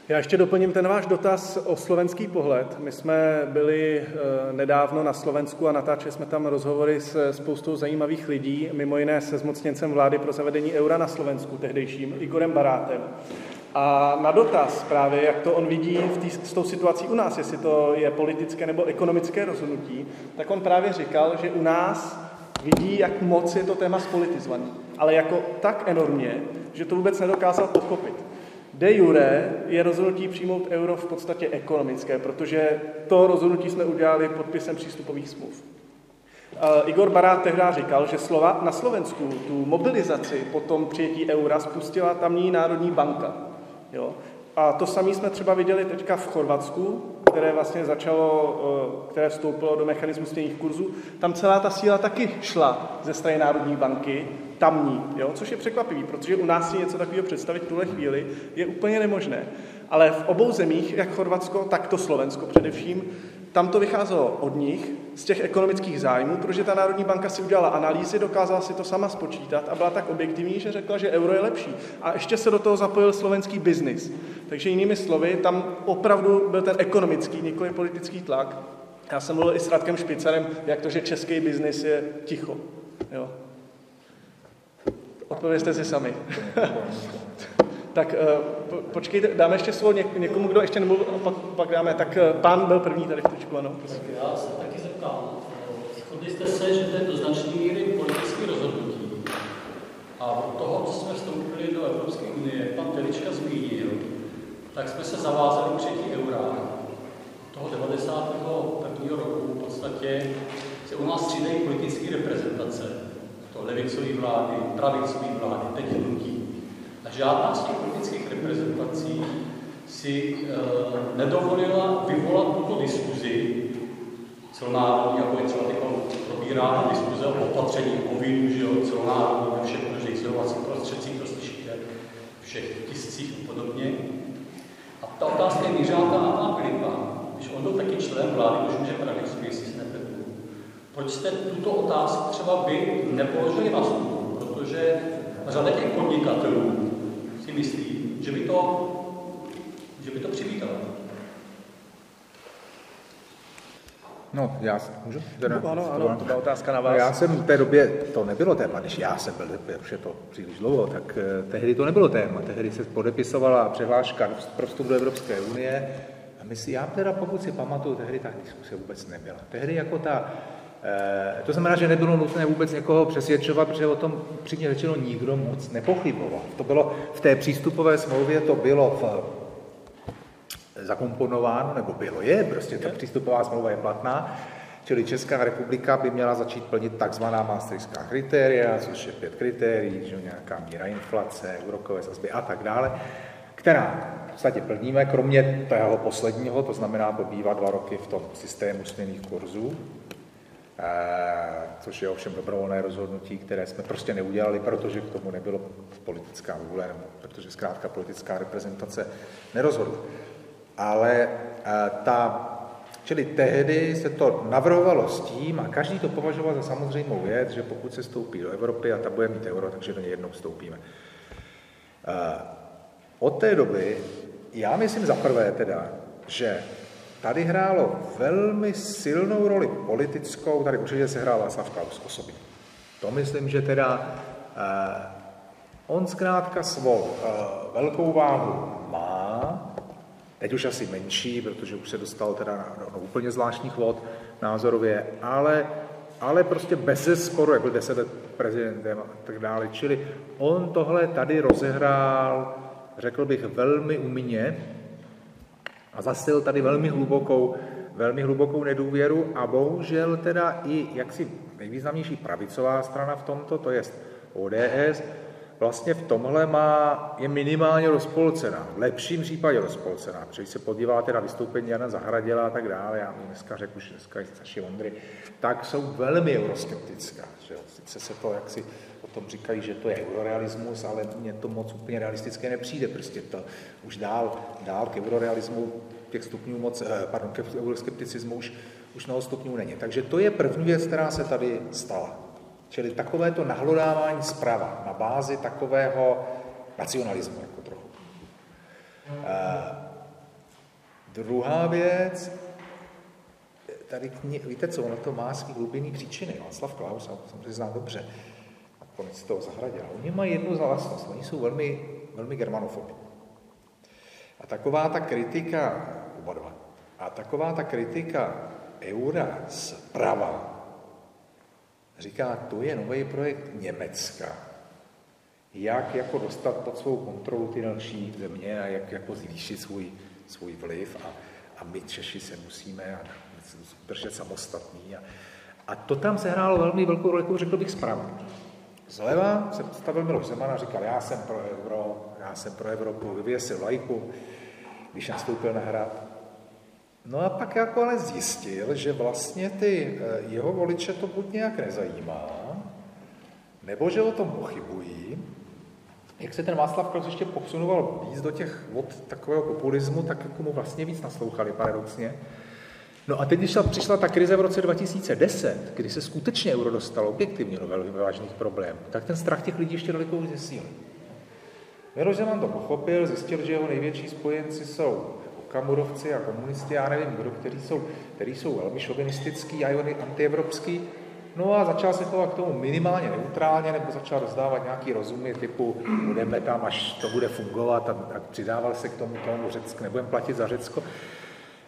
Já ještě doplním ten váš dotaz o slovenský pohled. My jsme byli eh, nedávno na Slovensku a natáčeli jsme tam rozhovory s spoustou zajímavých lidí, mimo jiné se zmocněncem vlády pro zavedení eura na Slovensku, tehdejším Igorem Barátem. A na dotaz právě, jak to on vidí v tý, s tou situací u nás, jestli to je politické nebo ekonomické rozhodnutí, tak on právě říkal, že u nás vidí, jak moc je to téma spolitizovaný, ale jako tak enormně, že to vůbec nedokázal pochopit. De jure je rozhodnutí přijmout euro v podstatě ekonomické, protože to rozhodnutí jsme udělali podpisem přístupových smluv. Igor Barát tehdy říkal, že slova na Slovensku tu mobilizaci po tom přijetí eura spustila tamní Národní banka. Jo? A to samé jsme třeba viděli teďka v Chorvatsku, které vlastně začalo, eh, které vstoupilo do mechanismu stejných kurzů. Tam celá ta síla taky šla ze strany Národní banky, tamní, jo? což je překvapivý, protože u nás si něco takového představit v tuhle chvíli je úplně nemožné. Ale v obou zemích, jak Chorvatsko, tak to Slovensko především, tam to vycházelo od nich, z těch ekonomických zájmů, protože ta Národní banka si udělala analýzy, dokázala si to sama spočítat a byla tak objektivní, že řekla, že euro je lepší. A ještě se do toho zapojil slovenský biznis. Takže jinými slovy, tam opravdu byl ten ekonomický, nikoli politický tlak. Já jsem mluvil i s Radkem Špicarem, jak to, že český biznis je ticho. Jo. Odpovězte si sami. tak uh, počkejte, dáme ještě slovo něk- někomu, kdo ještě nemluvil, a pak, pak dáme. Tak uh, pán byl první tady v točku, ano. Tak já se taky zeptám. Shodli jste se, že to je do značné míry politické rozhodnutí. A od toho, co jsme vstoupili do Evropské unie, pan Telička zmínil, tak jsme se zavázali přijetí eura. Toho 91. roku v podstatě se u nás střídají politické reprezentace. To levicové vlády, pravicové vlády, teď hnutí. Žádná z těch politických reprezentací si e, nedovolila vyvolat tuto diskuzi celonárodní, jako je třeba teď probírá diskuze o opatření covidu, že jo, celonárodní ve všech možných sdělovacích prostředcích, to slyšíte, všech tiscích a podobně. A ta otázka je mířila na Filipa, když on byl taky člen vlády, už může pravicový, jestli se nepletu. Proč jste tuto otázku třeba vy nepoložili na stůl? Protože řada těch podnikatelů si myslí, že by to, že by to přivítalo. No, já můžu? Teda, No, ano, ano, to byla otázka na vás. Já jsem v té době, to nebylo téma, když já jsem byl, už je to příliš dlouho, tak eh, tehdy to nebylo téma. Tehdy se podepisovala přihláška pro vstup do Evropské unie a my si, já teda pokud si pamatuju, tehdy ta diskuse vůbec nebyla. Tehdy jako ta, to znamená, že nebylo nutné vůbec někoho přesvědčovat, protože o tom přímě řečeno nikdo moc nepochyboval. To bylo v té přístupové smlouvě, to bylo v zakomponováno, nebo bylo je, prostě ta přístupová smlouva je platná, čili Česká republika by měla začít plnit takzvaná maastrichtská kritéria, což je pět kritérií, že nějaká míra inflace, úrokové sazby a tak dále, která v podstatě plníme, kromě toho posledního, to znamená pobývá dva roky v tom systému směných kurzů, což je ovšem dobrovolné rozhodnutí, které jsme prostě neudělali, protože k tomu nebylo politická vůle, protože zkrátka politická reprezentace nerozhodla ale eh, ta, čili tehdy se to navrhovalo s tím, a každý to považoval za samozřejmou věc, že pokud se stoupí do Evropy a ta bude mít euro, takže do něj jednou vstoupíme. Eh, od té doby, já myslím za prvé teda, že tady hrálo velmi silnou roli politickou, tady určitě se hrál Václav Klaus osobně. To myslím, že teda eh, on zkrátka svou velkou váhu má, Teď už asi menší, protože už se dostal teda na, na úplně zvláštních vod názorově, ale, ale prostě bez sporu, jak byl deset let prezidentem a tak dále. Čili on tohle tady rozehrál, řekl bych, velmi umně a zasil tady velmi hlubokou, velmi hlubokou nedůvěru a bohužel teda i jaksi nejvýznamnější pravicová strana v tomto, to je ODS, vlastně v tomhle má, je minimálně rozpolcená, v lepším případě rozpolcená. Když se podíváte na vystoupení Jana Zahradila a tak dále, já mi dneska řekl už dneska i Saši Ondry, tak jsou velmi euroskeptická. Že? Sice se to, jak si o tom říkají, že to je eurorealismus, ale mně to moc úplně realistické nepřijde. Prostě to už dál, dál k eurorealismu těch stupňů moc, eh, pardon, k euroskepticismu už, už mnoho stupňů není. Takže to je první věc, která se tady stala. Čili takovéto nahlodávání zprava na bázi takového nacionalismu jako trochu. Uh, druhá věc, tady víte co, ono to má svý hlubinný příčiny. Václav Klaus, a samozřejmě znám dobře, konec toho zahradila. Oni mají jednu vlastnost, oni jsou velmi, velmi germanofobní. A taková ta kritika, oba dva, a taková ta kritika eura zprava, Říká, to je nový projekt Německa. Jak jako dostat pod svou kontrolu ty další země a jak jako zvýšit svůj, svůj vliv a, a my Češi se musíme a držet samostatní. A, a to tam se hrálo velmi velkou roli, jako řekl bych zprava. Zleva se postavil Miloš Zeman a říkal, já jsem pro euro, já jsem pro Evropu, vyvěsil lajku když nastoupil na hrad. No a pak jako ale zjistil, že vlastně ty eh, jeho voliče to buď nějak nezajímá, nebo že o tom pochybují. Jak se ten Václav Klaus ještě posunoval víc do těch od takového populismu, tak jako mu vlastně víc naslouchali paradoxně. No a teď, když přišla ta krize v roce 2010, kdy se skutečně euro dostalo objektivně do velmi vážných problémů, tak ten strach těch lidí ještě daleko zesílil. Miloš Zeman to pochopil, zjistil, že jeho největší spojenci jsou Okamurovci a komunisti, já nevím kdo, kteří jsou, kteří jsou velmi šovinistický a antievropský. No a začal se chovat k tomu minimálně neutrálně, nebo začal rozdávat nějaký rozumy typu budeme tam, až to bude fungovat a, a přidával se k tomu tomu Řecku, nebudeme platit za Řecko.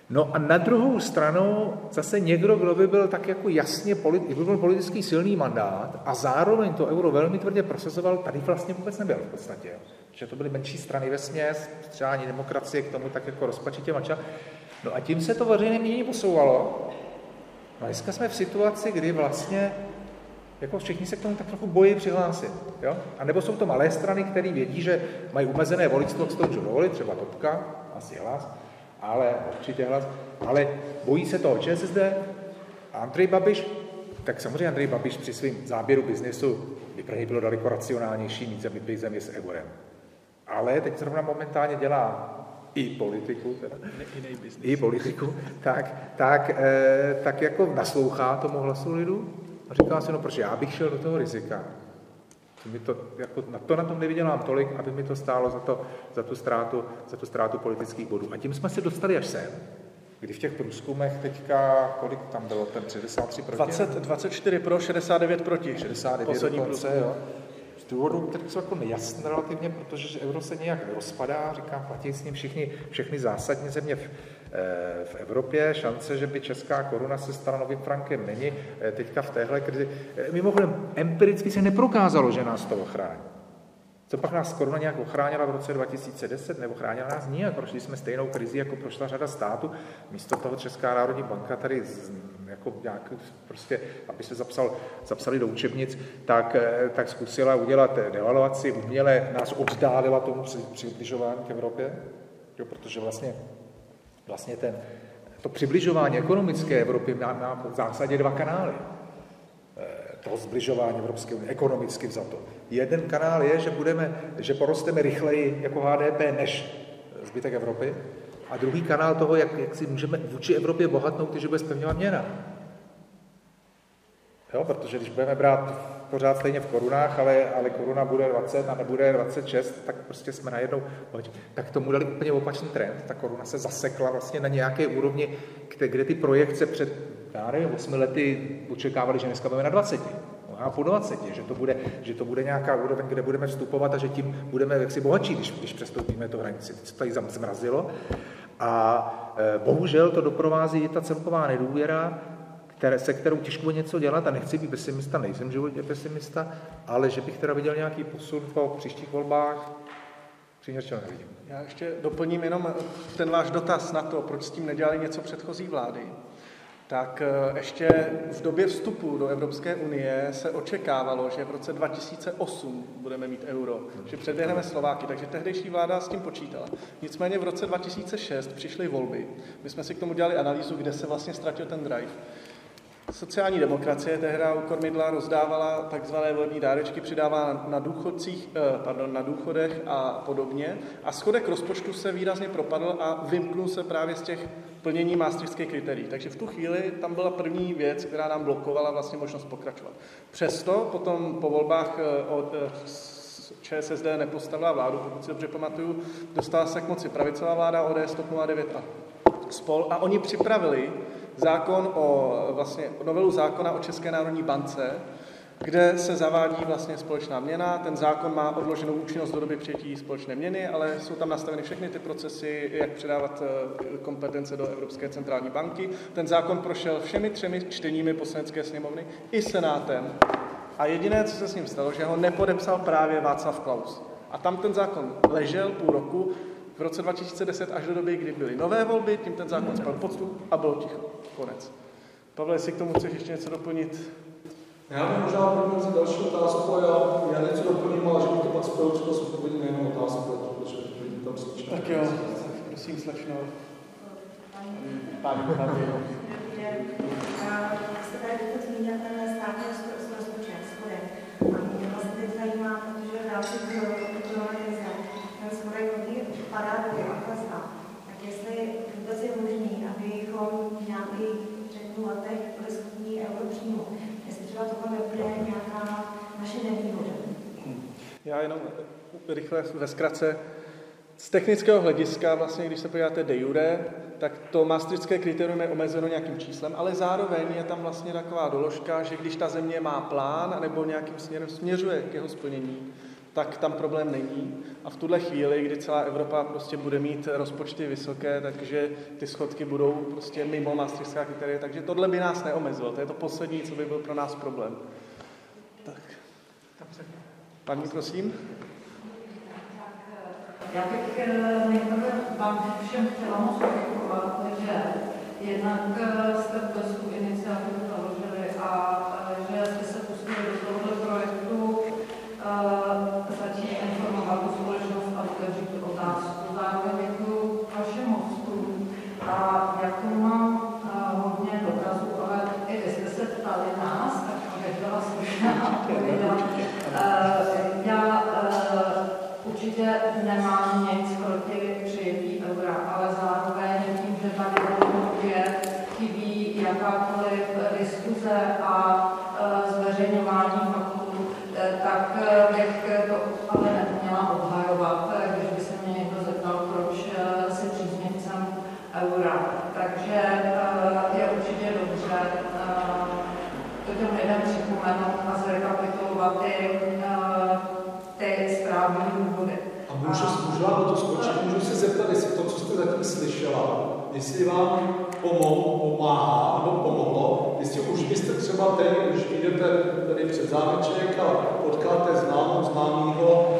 No a na druhou stranu zase někdo, kdo by byl tak jako jasně politi- by byl politický silný mandát a zároveň to euro velmi tvrdě prosazoval, tady vlastně vůbec nebyl v podstatě. Že to byly menší strany ve směs, sociální demokracie k tomu tak jako rozpačitě mača. No a tím se to veřejné mínění posouvalo. No a dneska jsme v situaci, kdy vlastně jako všichni se k tomu tak trochu bojí přihlásit. Jo? A nebo jsou to malé strany, které vědí, že mají umezené voličstvo, co to dovolit, třeba Topka, asi hlas, ale určitě hlas, ale bojí se toho ČSSD a Andrej Babiš, tak samozřejmě Andrej Babiš při svém záběru biznesu by pro něj bylo daleko racionálnější mít zemi, zemi s eurem. Ale teď zrovna momentálně dělá i politiku, teda, i politiku, tak, tak, eh, tak jako naslouchá tomu hlasu lidu? A říká si, no proč já bych šel do toho rizika. Mi to, jako, na to na tom nevydělám tolik, aby mi to stálo za, to, za, tu ztrátu, za tu ztrátu politických bodů. A tím jsme se dostali až sem, kdy v těch průzkumech teďka, kolik tam bylo, ten 63 proti? 20, 24 pro, 69 proti. 69 Poslední dokonce, jo. Z důvodu, které jsou jako nejasné relativně, protože euro se nějak nerozpadá, říkám, platí s ním všichni, všechny zásadní země v, v Evropě. Šance, že by česká koruna se stala novým frankem, není eh, teďka v téhle krizi. Eh, mimochodem, empiricky se neprokázalo, že nás to ochrání. Co pak nás koruna nějak ochránila v roce 2010, nebo chránila nás nijak, prošli jsme stejnou krizi, jako prošla řada států. Místo toho Česká národní banka tady z, jako nějak prostě, aby se zapsal, zapsali do učebnic, tak, eh, tak zkusila udělat devaluaci, uměle nás oddálila tomu přibližování k Evropě, jo, protože vlastně, vlastně ten, to přibližování ekonomické Evropy má, má v zásadě dva kanály toho zbližování Evropské unie, ekonomicky za to. Jeden kanál je, že, budeme, že porosteme rychleji jako HDP než zbytek Evropy. A druhý kanál toho, jak, jak si můžeme vůči Evropě bohatnout, že bude spevňovat měna. Jo, protože když budeme brát pořád stejně v korunách, ale, ale koruna bude 20 a nebude 26, tak prostě jsme najednou, tak tomu dali úplně opačný trend. Ta koruna se zasekla vlastně na nějaké úrovni, kde, kde ty projekce před já nevím, 8 lety očekávali, že dneska budeme na 20, možná po 20, že to, bude, že to bude nějaká úroveň, kde budeme vstupovat a že tím budeme jaksi bohatší, když, když přestoupíme to hranici. Teď se tady zmrazilo a e, bohužel to doprovází i ta celková nedůvěra, které, se kterou těžko něco dělat a nechci být pesimista, nejsem životně pesimista, ale že bych teda viděl nějaký posun po příštích volbách, přímě nevidím. Já ještě doplním jenom ten váš dotaz na to, proč s tím nedělali něco předchozí vlády tak eh, ještě v době vstupu do Evropské unie se očekávalo, že v roce 2008 budeme mít euro, že předběhneme Slováky, takže tehdejší vláda s tím počítala. Nicméně v roce 2006 přišly volby. My jsme si k tomu dělali analýzu, kde se vlastně ztratil ten drive. Sociální demokracie tehdy u kormidla rozdávala takzvané volební dárečky, přidává na, důchodcích, eh, pardon, na důchodech a podobně. A schodek rozpočtu se výrazně propadl a vymknul se právě z těch plnění maastrichtských kritérií. Takže v tu chvíli tam byla první věc, která nám blokovala vlastně možnost pokračovat. Přesto potom po volbách eh, od eh, ČSSD nepostavila vládu, pokud si dobře pamatuju, dostala se k moci pravicová vláda ODS, TOP 09 a spol a oni připravili zákon o vlastně novelu zákona o České národní bance, kde se zavádí vlastně společná měna. Ten zákon má odloženou účinnost do doby přijetí společné měny, ale jsou tam nastaveny všechny ty procesy, jak předávat eh, kompetence do Evropské centrální banky. Ten zákon prošel všemi třemi čteními poslanecké sněmovny i senátem. A jediné, co se s ním stalo, že ho nepodepsal právě Václav Klaus. A tam ten zákon ležel půl roku, v roce 2010 až do doby, kdy byly nové volby, tím ten zákon spadl pod stůl a bylo ticho. Konec. Pavle, jestli k tomu chceš ještě něco doplnit? Já bych možná pro další otázku a já, já něco doplním, ale že bych to pak spojil třeba s odpovědí na jinou otázku, protože tam slyším. Tak jo, Prosím, slečno. Pán, pán, Dobrý den. Jste tady teď zmínil ten státní rozpočet, schodek. A mě vlastně teď zajímá, protože v rámci covidové krize ten schodek dolů a klesá. Tak jestli vůbec je možný, abychom v nějakých řeknu letech byli schopni euro přijmout. Jestli třeba tohle nebude nějaká naše nevýhoda. Já jenom rychle ve zkratce. Z technického hlediska, vlastně, když se podíváte de jure, tak to maastrichtské kritérium je omezeno nějakým číslem, ale zároveň je tam vlastně taková doložka, že když ta země má plán nebo nějakým směrem směřuje k jeho splnění, tak tam problém není. A v tuhle chvíli, kdy celá Evropa prostě bude mít rozpočty vysoké, takže ty schodky budou prostě mimo maastrichtská kritéria, takže tohle by nás neomezilo. To je to poslední, co by byl pro nás problém. Tak. Paní, prosím. Já bych eh, nejprve vám všem chtěla moc poděkovat, že jednak eh, jste tu iniciativu založili a eh, že jste se pustili do tohoto projektu začít informovat tu společnost a otevřít tu otázku. Zároveň děkuji vašim hostům a jak tomu mám hodně dotazů, ale i vy jste se ptali nás, tak abych byla slušná a odpověděla. Já určitě nemám nic proti přijetí eura, ale zároveň tím, že tady dlouhodobě chybí jakákoliv diskuze a e, zveřejňování faktů, e, tak e, bych to ale neměla obhajovat, když by se mě někdo zeptal, proč si příznivcem eura. Takže je určitě dobře to těm lidem připomenout a zrekapitulovat ty ty správné důvody. A můžu, můžu vám to skočit, můžu se zeptat, jestli to, co jste zatím slyšela, jestli vám pomohlo, pomáhá nebo pomohlo, jestli už byste třeba teď, když jdete tady před zámeček a potkáte známou, známýho,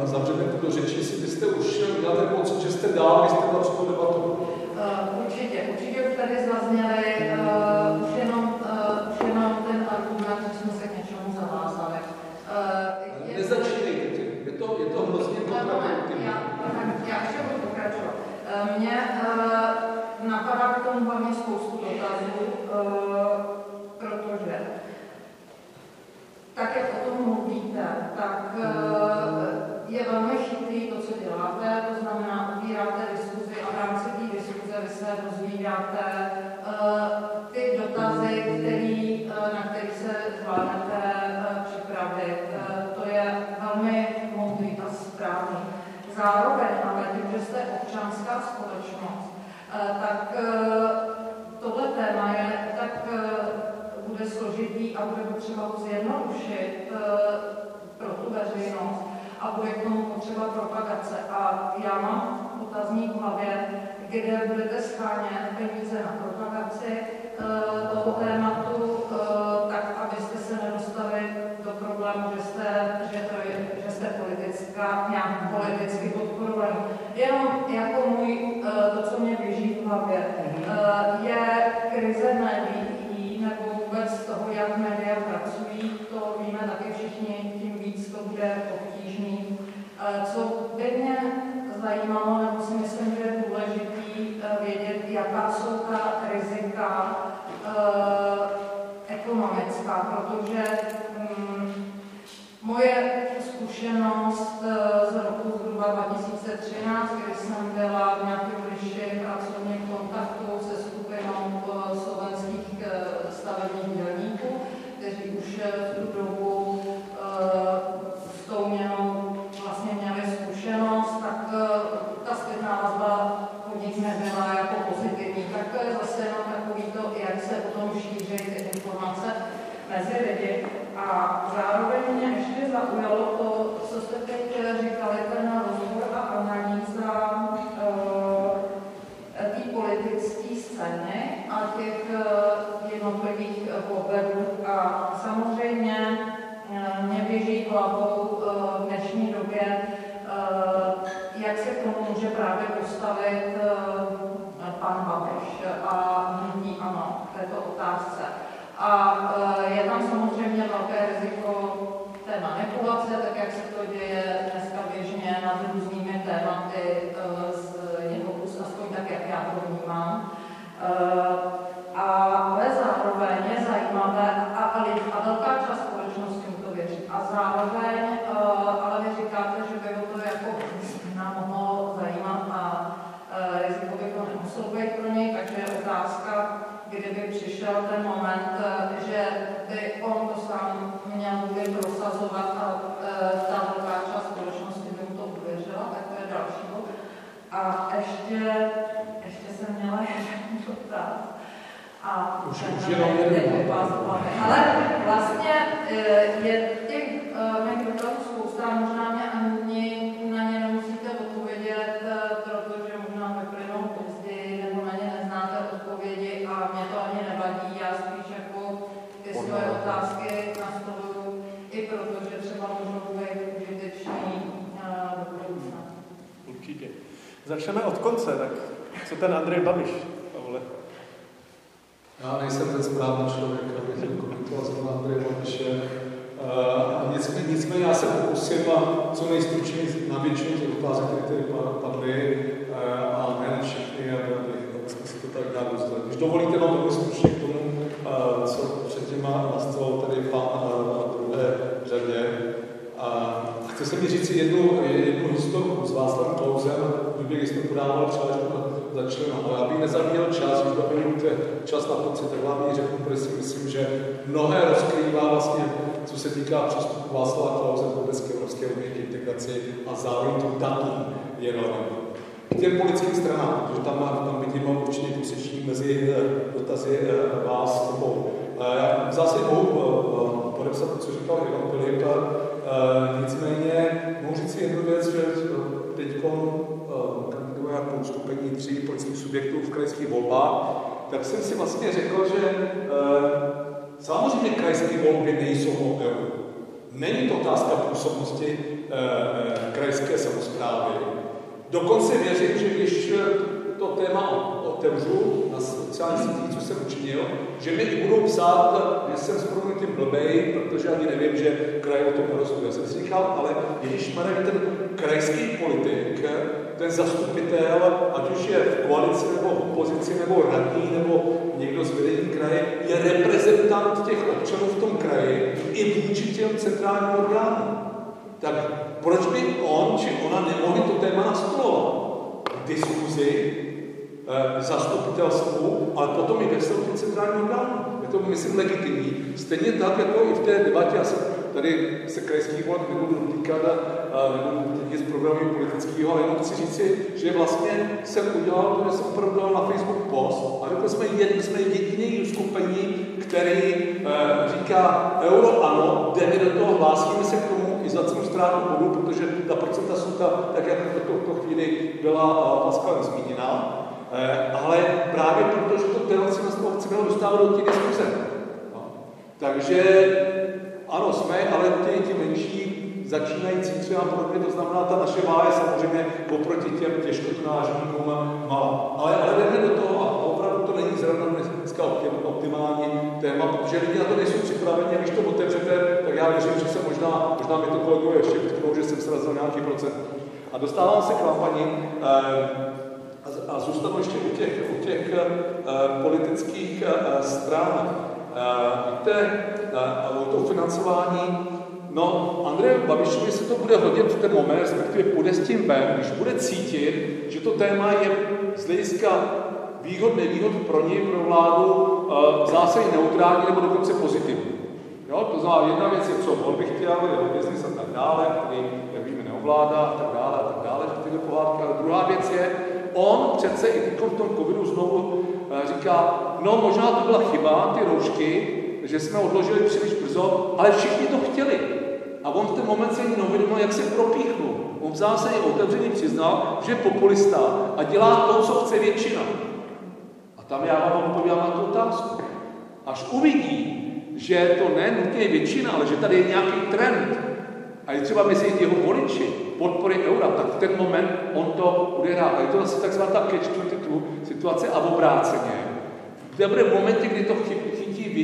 uh, zavřete do řeči, jestli byste už měla ten pocit, že jste dál, byste na tu debatu. Uh, určitě, určitě už tady zazněly uh, a bude k tomu potřeba propagace. A já mám otazník v hlavě, kde budete schánět peníze na propagaci toho tématu, tak abyste se nedostali do problému, že jste, že to je, že jste politická, nějak politicky podporovaný. Jenom jako můj, to, co mě běží v hlavě, je krize médií nebo vůbec toho, jak média pracují, to víme taky všichni, tím víc to bude obtížný. Co by mě zajímalo, nebo si myslím, že je důležitý vědět, jaká jsou ta rizika ekonomická, protože mm, moje zkušenost z roku zhruba 2013, kdy jsem byla v nějakém bližším pracovním kontaktu se skupinou slovenských stavebních dělníků, kteří už tak jsem si vlastně řekl, že eh, samozřejmě krajské volby nejsou euru. Není to otázka působnosti eh, eh, krajské samozprávy. Dokonce věřím, že když to téma otevřu na sociálních sítích, co jsem učinil, že mi budou psát, že jsem s proměnutím blbej, protože ani nevím, že kraj o tom nerozhoduje. Já jsem si říkal, ale když ten krajský ten zastupitel, ať už je v koalici nebo v opozici, nebo radní, nebo někdo z vedení kraje, je reprezentant těch občanů v tom kraji i vůči těm centrálním orgánům. Tak proč by on či ona nemohli to téma nastolovat? Diskuzi, eh, zastupitelstvu, ale potom i ve vztahu k centrálním orgánům. Je to, myslím, legitimní. Stejně tak, jako i v té debatě, já jsem tady se krajských voleb nebudu a nebudu nic programu politického, ale jenom chci říci, že vlastně jsem udělal že jsem opravdu na Facebook post a řekl jsme, jen, jsme jediný skupení, který e, říká euro ano, jdeme do toho, hlásíme se k tomu i za cenu ztrátu bodu, protože ta procenta jsou ta, tak jak v tuto chvíli byla Pascal zmíněna, e, ale právě proto, že to téma nás chceme dostávat do těch diskuze. No. Takže ano, jsme, ale ti, ti menší začínající třeba podobně, to znamená, ta naše váha je samozřejmě oproti těm těžkotonážníkům malá. Ale, ale jdeme do toho a opravdu to není zrovna dneska optim, optimální téma, protože lidi na to nejsou připraveni a když to otevřete, tak já věřím, že se možná, možná mi to kolegové ještě vytknou, že jsem srazil nějaký procent. A dostávám se k vám, paní, eh, a, a zůstanu ještě u těch, u těch uh, politických uh, stran. Víte, o to financování, no, Andrej Babišovi se to bude hodit v ten moment, respektive půjde s tím ven, když bude cítit, že to téma je z hlediska výhod, nevýhod pro něj, pro vládu, uh, zásadně neutrální nebo dokonce pozitivní. Jo, to znamená, jedna věc je, co on by chtěl, jeho biznis a tak dále, který, jak víme, neovládá a tak dále a tak dále, tyhle pohádky. Ale druhá věc je, on přece i teď v tom covidu znovu eh, říká, no možná to byla chyba, ty roušky, že jsme odložili příliš brzo, ale všichni to chtěli. A on v ten moment se neuvědomil, jak se propíchnul. On v zásadě otevřeně přiznal, že je populista a dělá to, co chce většina. A tam já vám odpovídám na tu otázku. Až uvidí, že to ne nutně většina, ale že tady je nějaký trend a je třeba mezi jeho voliči podpory eura, tak v ten moment on to udělá. A je to zase takzvaná ta catch 22 situace a obráceně. Kde bude v momentě, kdy to chytí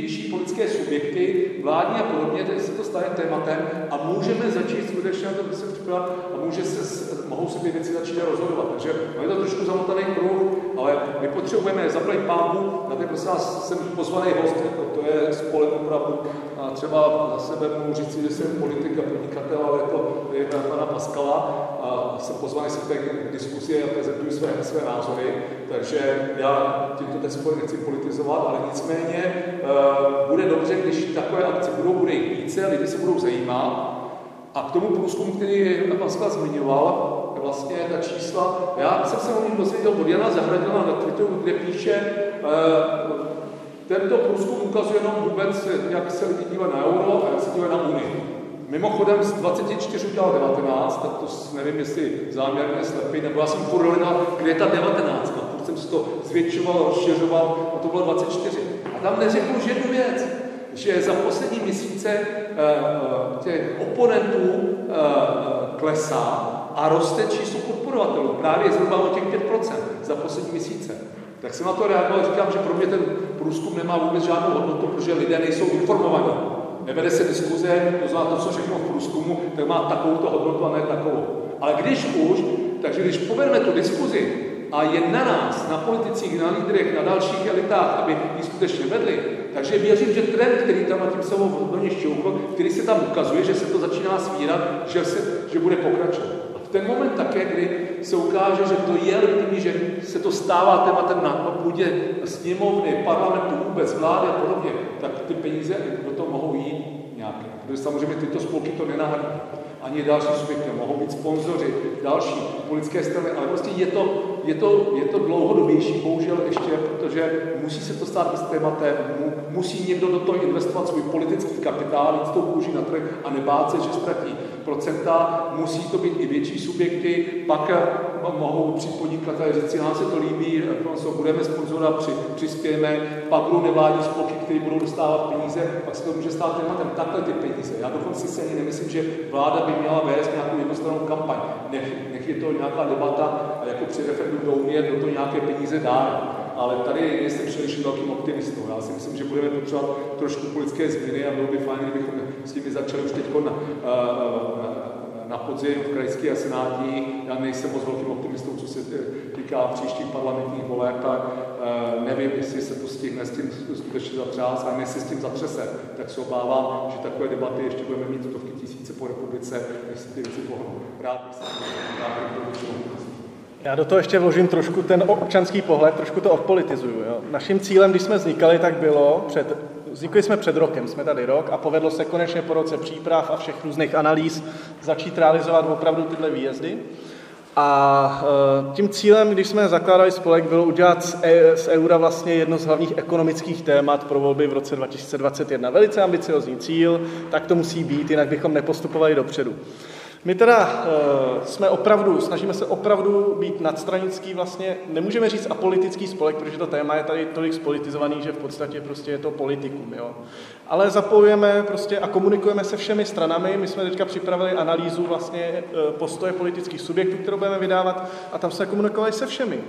větší politické subjekty, vládní a podobně, tady se to stane tématem a můžeme začít skutečně to se připravovat a může se, mohou se ty věci začít rozhodovat. Takže je to trošku zamotaný kruh, ale my potřebujeme zaplať pámu, na té prosím vás jsem pozvaný host, jako to je spolek opravdu, a třeba za sebe mohu říct, že jsem politik a podnikatel, ale to je pana Paskala a jsem pozvaný se k té diskusi a prezentuji své, své názory, takže já tímto ten nechci politizovat, ale nicméně uh, bude dobře, když takové akce budou, bude jich více, lidi se budou zajímat. A k tomu průzkumu, který Pascal zmiňoval, vlastně ta čísla, já jsem se o něm dozvěděl od Jana Zahradila na Twitteru, kde píše, uh, tento průzkum ukazuje jenom vůbec, jak se lidi dívají na euro a jak se dívají na Unii. Mimochodem z 24 udělal 19, tak to nevím, jestli záměrně slepý, nebo já jsem furt kde je ta 19, furt jsem si to zvětšoval, rozšiřoval, a to bylo 24. Tam neřekl už jednu věc, že za poslední měsíce uh, těch oponentů uh, klesá a roste číslo podporovatelů, právě zhruba o těch 5% za poslední měsíce. Tak jsem na to reagoval, říkám, že pro mě ten průzkum nemá vůbec žádnou hodnotu, protože lidé nejsou informovaní. Nevede se diskuze, to znamená to, co všechno v průzkumu, tak má takovou hodnotu a ne takovou. Ale když už, takže když povedeme tu diskuzi a je na nás, na politicích, na lídrech, na dalších elitách, aby ji skutečně vedli, takže věřím, že trend, který tam na tím samou vlně šťoukl, který se tam ukazuje, že se to začíná svírat, že, se, že bude pokračovat. V ten moment také, kdy se ukáže, že to je legitimní, že se to stává tématem na půdě sněmovny, parlamentu, vůbec vlády a podobně, tak ty peníze do toho mohou jít nějaké. Protože samozřejmě tyto spolky to nenahradí ani další subjekty, mohou být sponzoři, další politické strany, ale prostě je to, je to, je to dlouhodobější, bohužel ještě, protože musí se to stát s tématem, musí někdo do toho investovat svůj politický kapitál, jít tou kůži na trh a nebát se, že ztratí procenta, musí to být i větší subjekty, pak mohou přijít podnikatelé říct si, nám se to líbí, co budeme sponzorovat, při, přispějeme, pak budou nevládní spolky, které budou dostávat peníze, pak se to může stát tématem takhle ty peníze. Já dokonce si ani nemyslím, že vláda by měla vést nějakou jednostrannou kampaň. Nech, nech je to nějaká debata, jako při referendu do Unie, kdo to nějaké peníze dá. Ale tady nejsem příliš velkým optimistou. Já si myslím, že budeme potřebovat trošku politické změny a bylo by fajn, kdybychom s nimi začali už teď na, na podzim v krajské a senátní. Já nejsem moc velkým optimistou, co se týká příštích parlamentních voleb, tak nevím, jestli se to stihne s tím skutečně zatřás, a jestli s tím zatřese, tak se obávám, že takové debaty ještě budeme mít stovky tisíce po republice, se ty věci pohnou. Rád bych se já do toho ještě vložím trošku ten občanský pohled, trošku to odpolitizuju. Jo. Naším cílem, když jsme vznikali, tak bylo, před, vznikli jsme před rokem, jsme tady rok a povedlo se konečně po roce příprav a všech různých analýz začít realizovat opravdu tyhle výjezdy. A e, tím cílem, když jsme zakládali spolek, bylo udělat e, z eura vlastně jedno z hlavních ekonomických témat pro volby v roce 2021. Velice ambiciozní cíl, tak to musí být, jinak bychom nepostupovali dopředu. My teda uh, jsme opravdu, snažíme se opravdu být nadstranický vlastně, nemůžeme říct apolitický spolek, protože to téma je tady tolik spolitizovaný, že v podstatě prostě je to politikum, jo. Ale zapojujeme prostě a komunikujeme se všemi stranami. My jsme teďka připravili analýzu vlastně uh, postoje politických subjektů, kterou budeme vydávat a tam jsme komunikovali se všemi.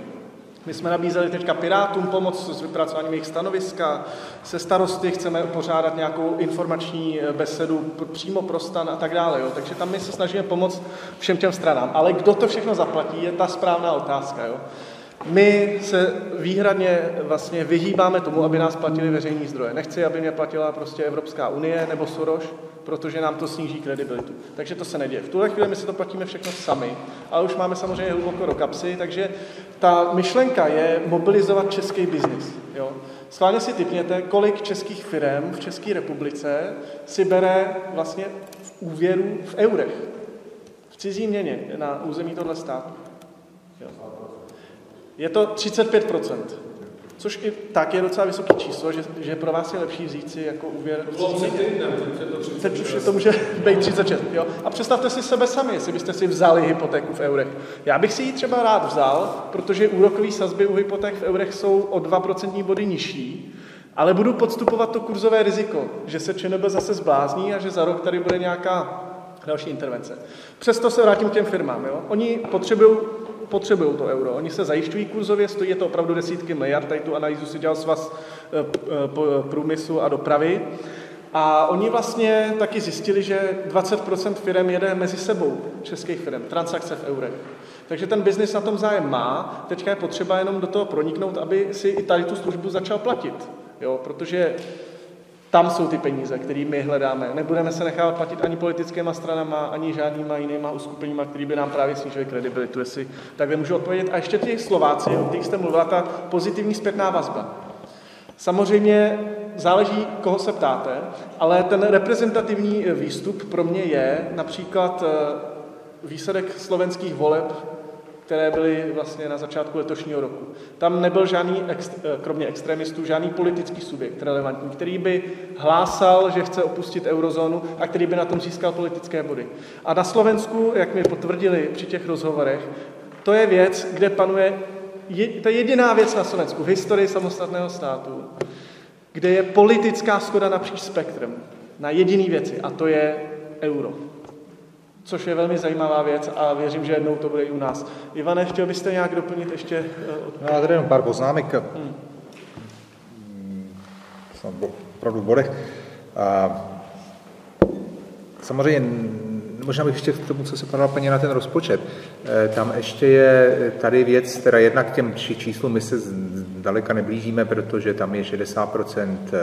My jsme nabízeli teďka Pirátům pomoc s vypracováním jejich stanoviska, se starosty chceme pořádat nějakou informační eh, besedu přímo pro stan a tak dále. Jo. Takže tam my se snažíme pomoct všem těm stranám. Ale kdo to všechno zaplatí, je ta správná otázka. Jo. My se výhradně vlastně vyhýbáme tomu, aby nás platili veřejní zdroje. Nechci, aby mě platila prostě Evropská unie nebo Soros, protože nám to sníží kredibilitu. Takže to se neděje. V tuhle chvíli my si to platíme všechno sami, ale už máme samozřejmě hluboko do kapsy, takže ta myšlenka je mobilizovat český biznis. Jo? Schválně si typněte, kolik českých firm v České republice si bere vlastně v úvěru v eurech, v cizí měně na území tohle státu. Jo. Je to 35 Což i tak je docela vysoké číslo, že, že pro vás je lepší vzít si jako úvěr. To bylo před týdnem, teď už to může být 36. Jo? A představte si sebe sami, jestli byste si vzali hypotéku v eurech. Já bych si ji třeba rád vzal, protože úrokové sazby u hypoték v eurech jsou o 2% body nižší, ale budu podstupovat to kurzové riziko, že se ČNB zase zblázní a že za rok tady bude nějaká další intervence. Přesto se vrátím k těm firmám. Jo? Oni potřebují potřebují to euro. Oni se zajišťují kurzově, stojí je to opravdu desítky miliard, tady tu analýzu si dělal svaz průmyslu a dopravy. A oni vlastně taky zjistili, že 20% firm jede mezi sebou, českých firm, transakce v eurech. Takže ten biznis na tom zájem má, teďka je potřeba jenom do toho proniknout, aby si i tady tu službu začal platit. Jo, protože tam jsou ty peníze, které my hledáme. Nebudeme se nechávat platit ani politickýma stranama, ani žádnýma jinýma uskupeníma, které by nám právě snížily kredibilitu, jestli takhle můžu odpovědět. A ještě ti Slováci, o kterých jste mluvila, ta pozitivní zpětná vazba. Samozřejmě záleží, koho se ptáte, ale ten reprezentativní výstup pro mě je například eh, výsledek slovenských voleb které byly vlastně na začátku letošního roku. Tam nebyl žádný, eh, kromě extremistů, žádný politický subjekt relevantní, který by hlásal, že chce opustit eurozónu a který by na tom získal politické body. A na Slovensku, jak mi potvrdili při těch rozhovorech, to je věc, kde panuje, je, to je jediná věc na Slovensku v historii samostatného státu, kde je politická schoda napříč spektrem na jediný věci, a to je euro což je velmi zajímavá věc a věřím, že jednou to bude i u nás. Ivane, chtěl byste nějak doplnit ještě? Eh, no, já tady jenom pár poznámek. Hmm. Jsem opravdu v bodech. A, samozřejmě, možná bych ještě k tomu, co se padala paní na ten rozpočet. Eh, tam ještě je tady věc, teda jednak k těm číslům my se daleka neblížíme, protože tam je 60 jo,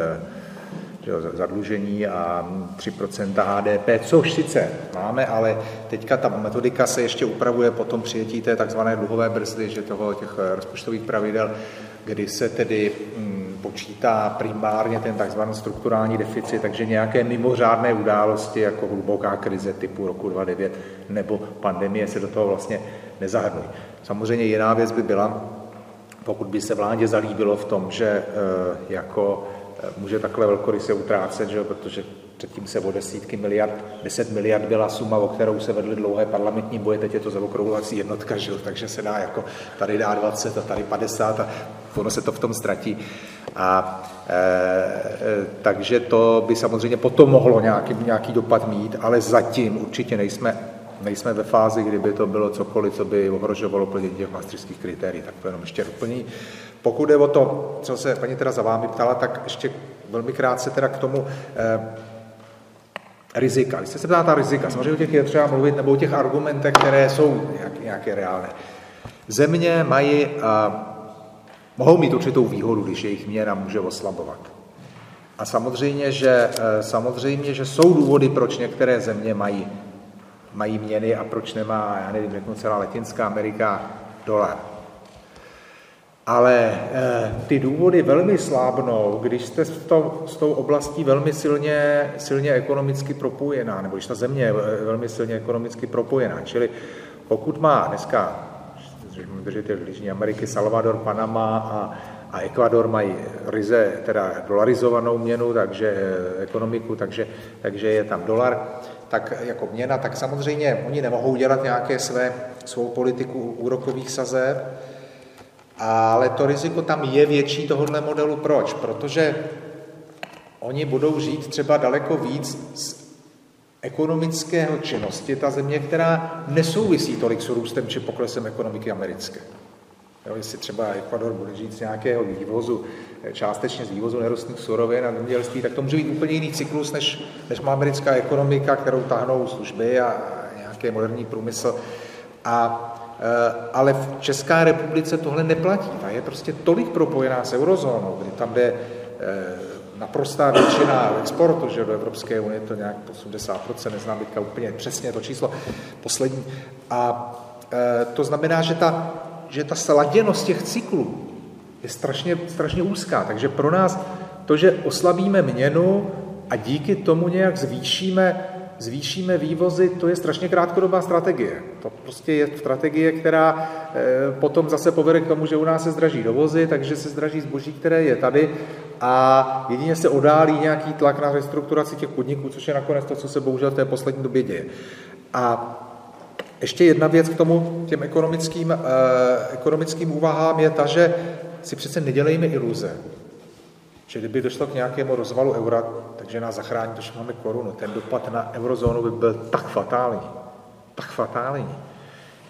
zadlužení a 3% HDP, což sice máme, ale teďka ta metodika se ještě upravuje po tom přijetí té takzvané dluhové brzdy, že toho těch rozpočtových pravidel, kdy se tedy hm, počítá primárně ten takzvaný strukturální deficit, takže nějaké mimořádné události, jako hluboká krize typu roku 2009 nebo pandemie se do toho vlastně nezahrnují. Samozřejmě jiná věc by byla, pokud by se vládě zalíbilo v tom, že e, jako může takhle velkoryse utrácet, že? protože předtím se o desítky miliard, 10 miliard byla suma, o kterou se vedly dlouhé parlamentní boje, teď je to zaokrouhlací jednotka, že? takže se dá jako tady dá 20 a tady 50 a ono se to v tom ztratí. A e, e, takže to by samozřejmě potom mohlo nějaký, nějaký dopad mít, ale zatím určitě nejsme nejsme ve fázi, kdyby to bylo cokoliv, co by ohrožovalo plnění těch maastrichtských kritérií, tak to jenom ještě doplní. Pokud je o to, co se paní teda za vámi ptala, tak ještě velmi krátce teda k tomu eh, rizika. Když jste se ptala ta rizika, samozřejmě o těch je třeba mluvit, nebo o těch argumentech, které jsou nějak, nějaké reálné. Země mají, a mohou mít určitou výhodu, když jejich měna může oslabovat. A samozřejmě že, eh, samozřejmě, že jsou důvody, proč některé země mají, mají měny a proč nemá, já nevím, řeknu celá Latinská Amerika, dolar. Ale eh, ty důvody velmi slábnou, když jste s, to, s tou oblastí velmi silně, silně ekonomicky propojená, nebo když ta země je velmi silně ekonomicky propojená. Čili pokud má dneska, držitel Jižní Ameriky, Salvador, Panama a, a Ekvador mají ryze, teda dolarizovanou měnu, takže eh, ekonomiku, takže, takže je tam dolar, tak jako měna, tak samozřejmě oni nemohou dělat nějaké své, svou politiku úrokových sazeb, ale to riziko tam je větší tohohle modelu. Proč? Protože oni budou žít třeba daleko víc z ekonomického činnosti, ta země, která nesouvisí tolik s růstem či poklesem ekonomiky americké. Jo, jestli třeba Ekvador bude žít z nějakého vývozu, částečně z vývozu nerostných surovin a zemědělství, tak to může být úplně jiný cyklus, než, než má americká ekonomika, kterou tahnou služby a nějaký moderní průmysl. A Eh, ale v České republice tohle neplatí. Ta je prostě tolik propojená s eurozónou, kdy tam jde eh, naprostá většina exportu, že do Evropské unie to nějak 80%, neznám teďka úplně přesně to číslo poslední. A eh, to znamená, že ta, že ta sladěnost těch cyklů je strašně, strašně úzká. Takže pro nás to, že oslabíme měnu a díky tomu nějak zvýšíme zvýšíme vývozy, to je strašně krátkodobá strategie. To prostě je strategie, která eh, potom zase povede k tomu, že u nás se zdraží dovozy, takže se zdraží zboží, které je tady a jedině se odálí nějaký tlak na restrukturaci těch podniků, což je nakonec to, co se bohužel v té poslední době děje. A ještě jedna věc k tomu, těm ekonomickým, eh, ekonomickým úvahám je ta, že si přece nedělejme iluze. Že kdyby došlo k nějakému rozvalu eura, takže nás zachrání to, že máme korunu. Ten dopad na eurozónu by byl tak fatální, tak fatální,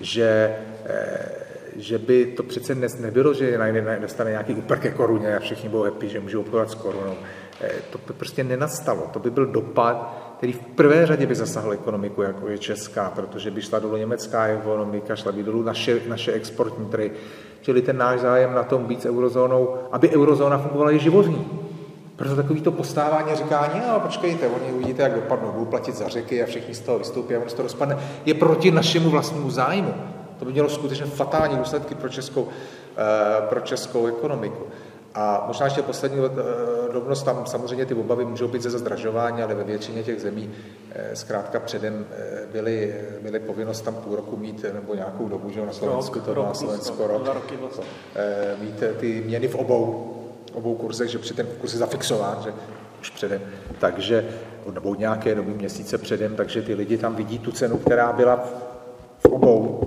že, eh, že by to přece dnes nebylo, že dostane nějaký úprk ke koruně a všichni budou happy, že můžou obchodovat s korunou. Eh, to by prostě nenastalo. To by byl dopad, který v prvé řadě by zasahl ekonomiku, jako je česká, protože by šla dolů německá ekonomika, šla by dolů naše, naše exportní trhy. Čili ten náš zájem na tom být s eurozónou, aby eurozóna fungovala, je životní. Proto takový to postávání říkání, no počkejte, oni uvidíte, jak dopadnou, budou platit za řeky a všichni z toho vystoupí a ono se to rozpadne, je proti našemu vlastnímu zájmu. To by mělo skutečně fatální důsledky pro českou, eh, pro českou ekonomiku. A možná ještě poslední eh, drobnost, tam samozřejmě ty obavy můžou být ze zdražování, ale ve většině těch zemí eh, zkrátka předem byly, byly povinnost tam půl roku mít nebo nějakou dobu, že na Slovensku to má Slovensko rok, mít ty měny v obou, obou kurzech, že při ten kurz je zafixován, že už předem, takže, nebo nějaké doby měsíce předem, takže ty lidi tam vidí tu cenu, která byla v obou.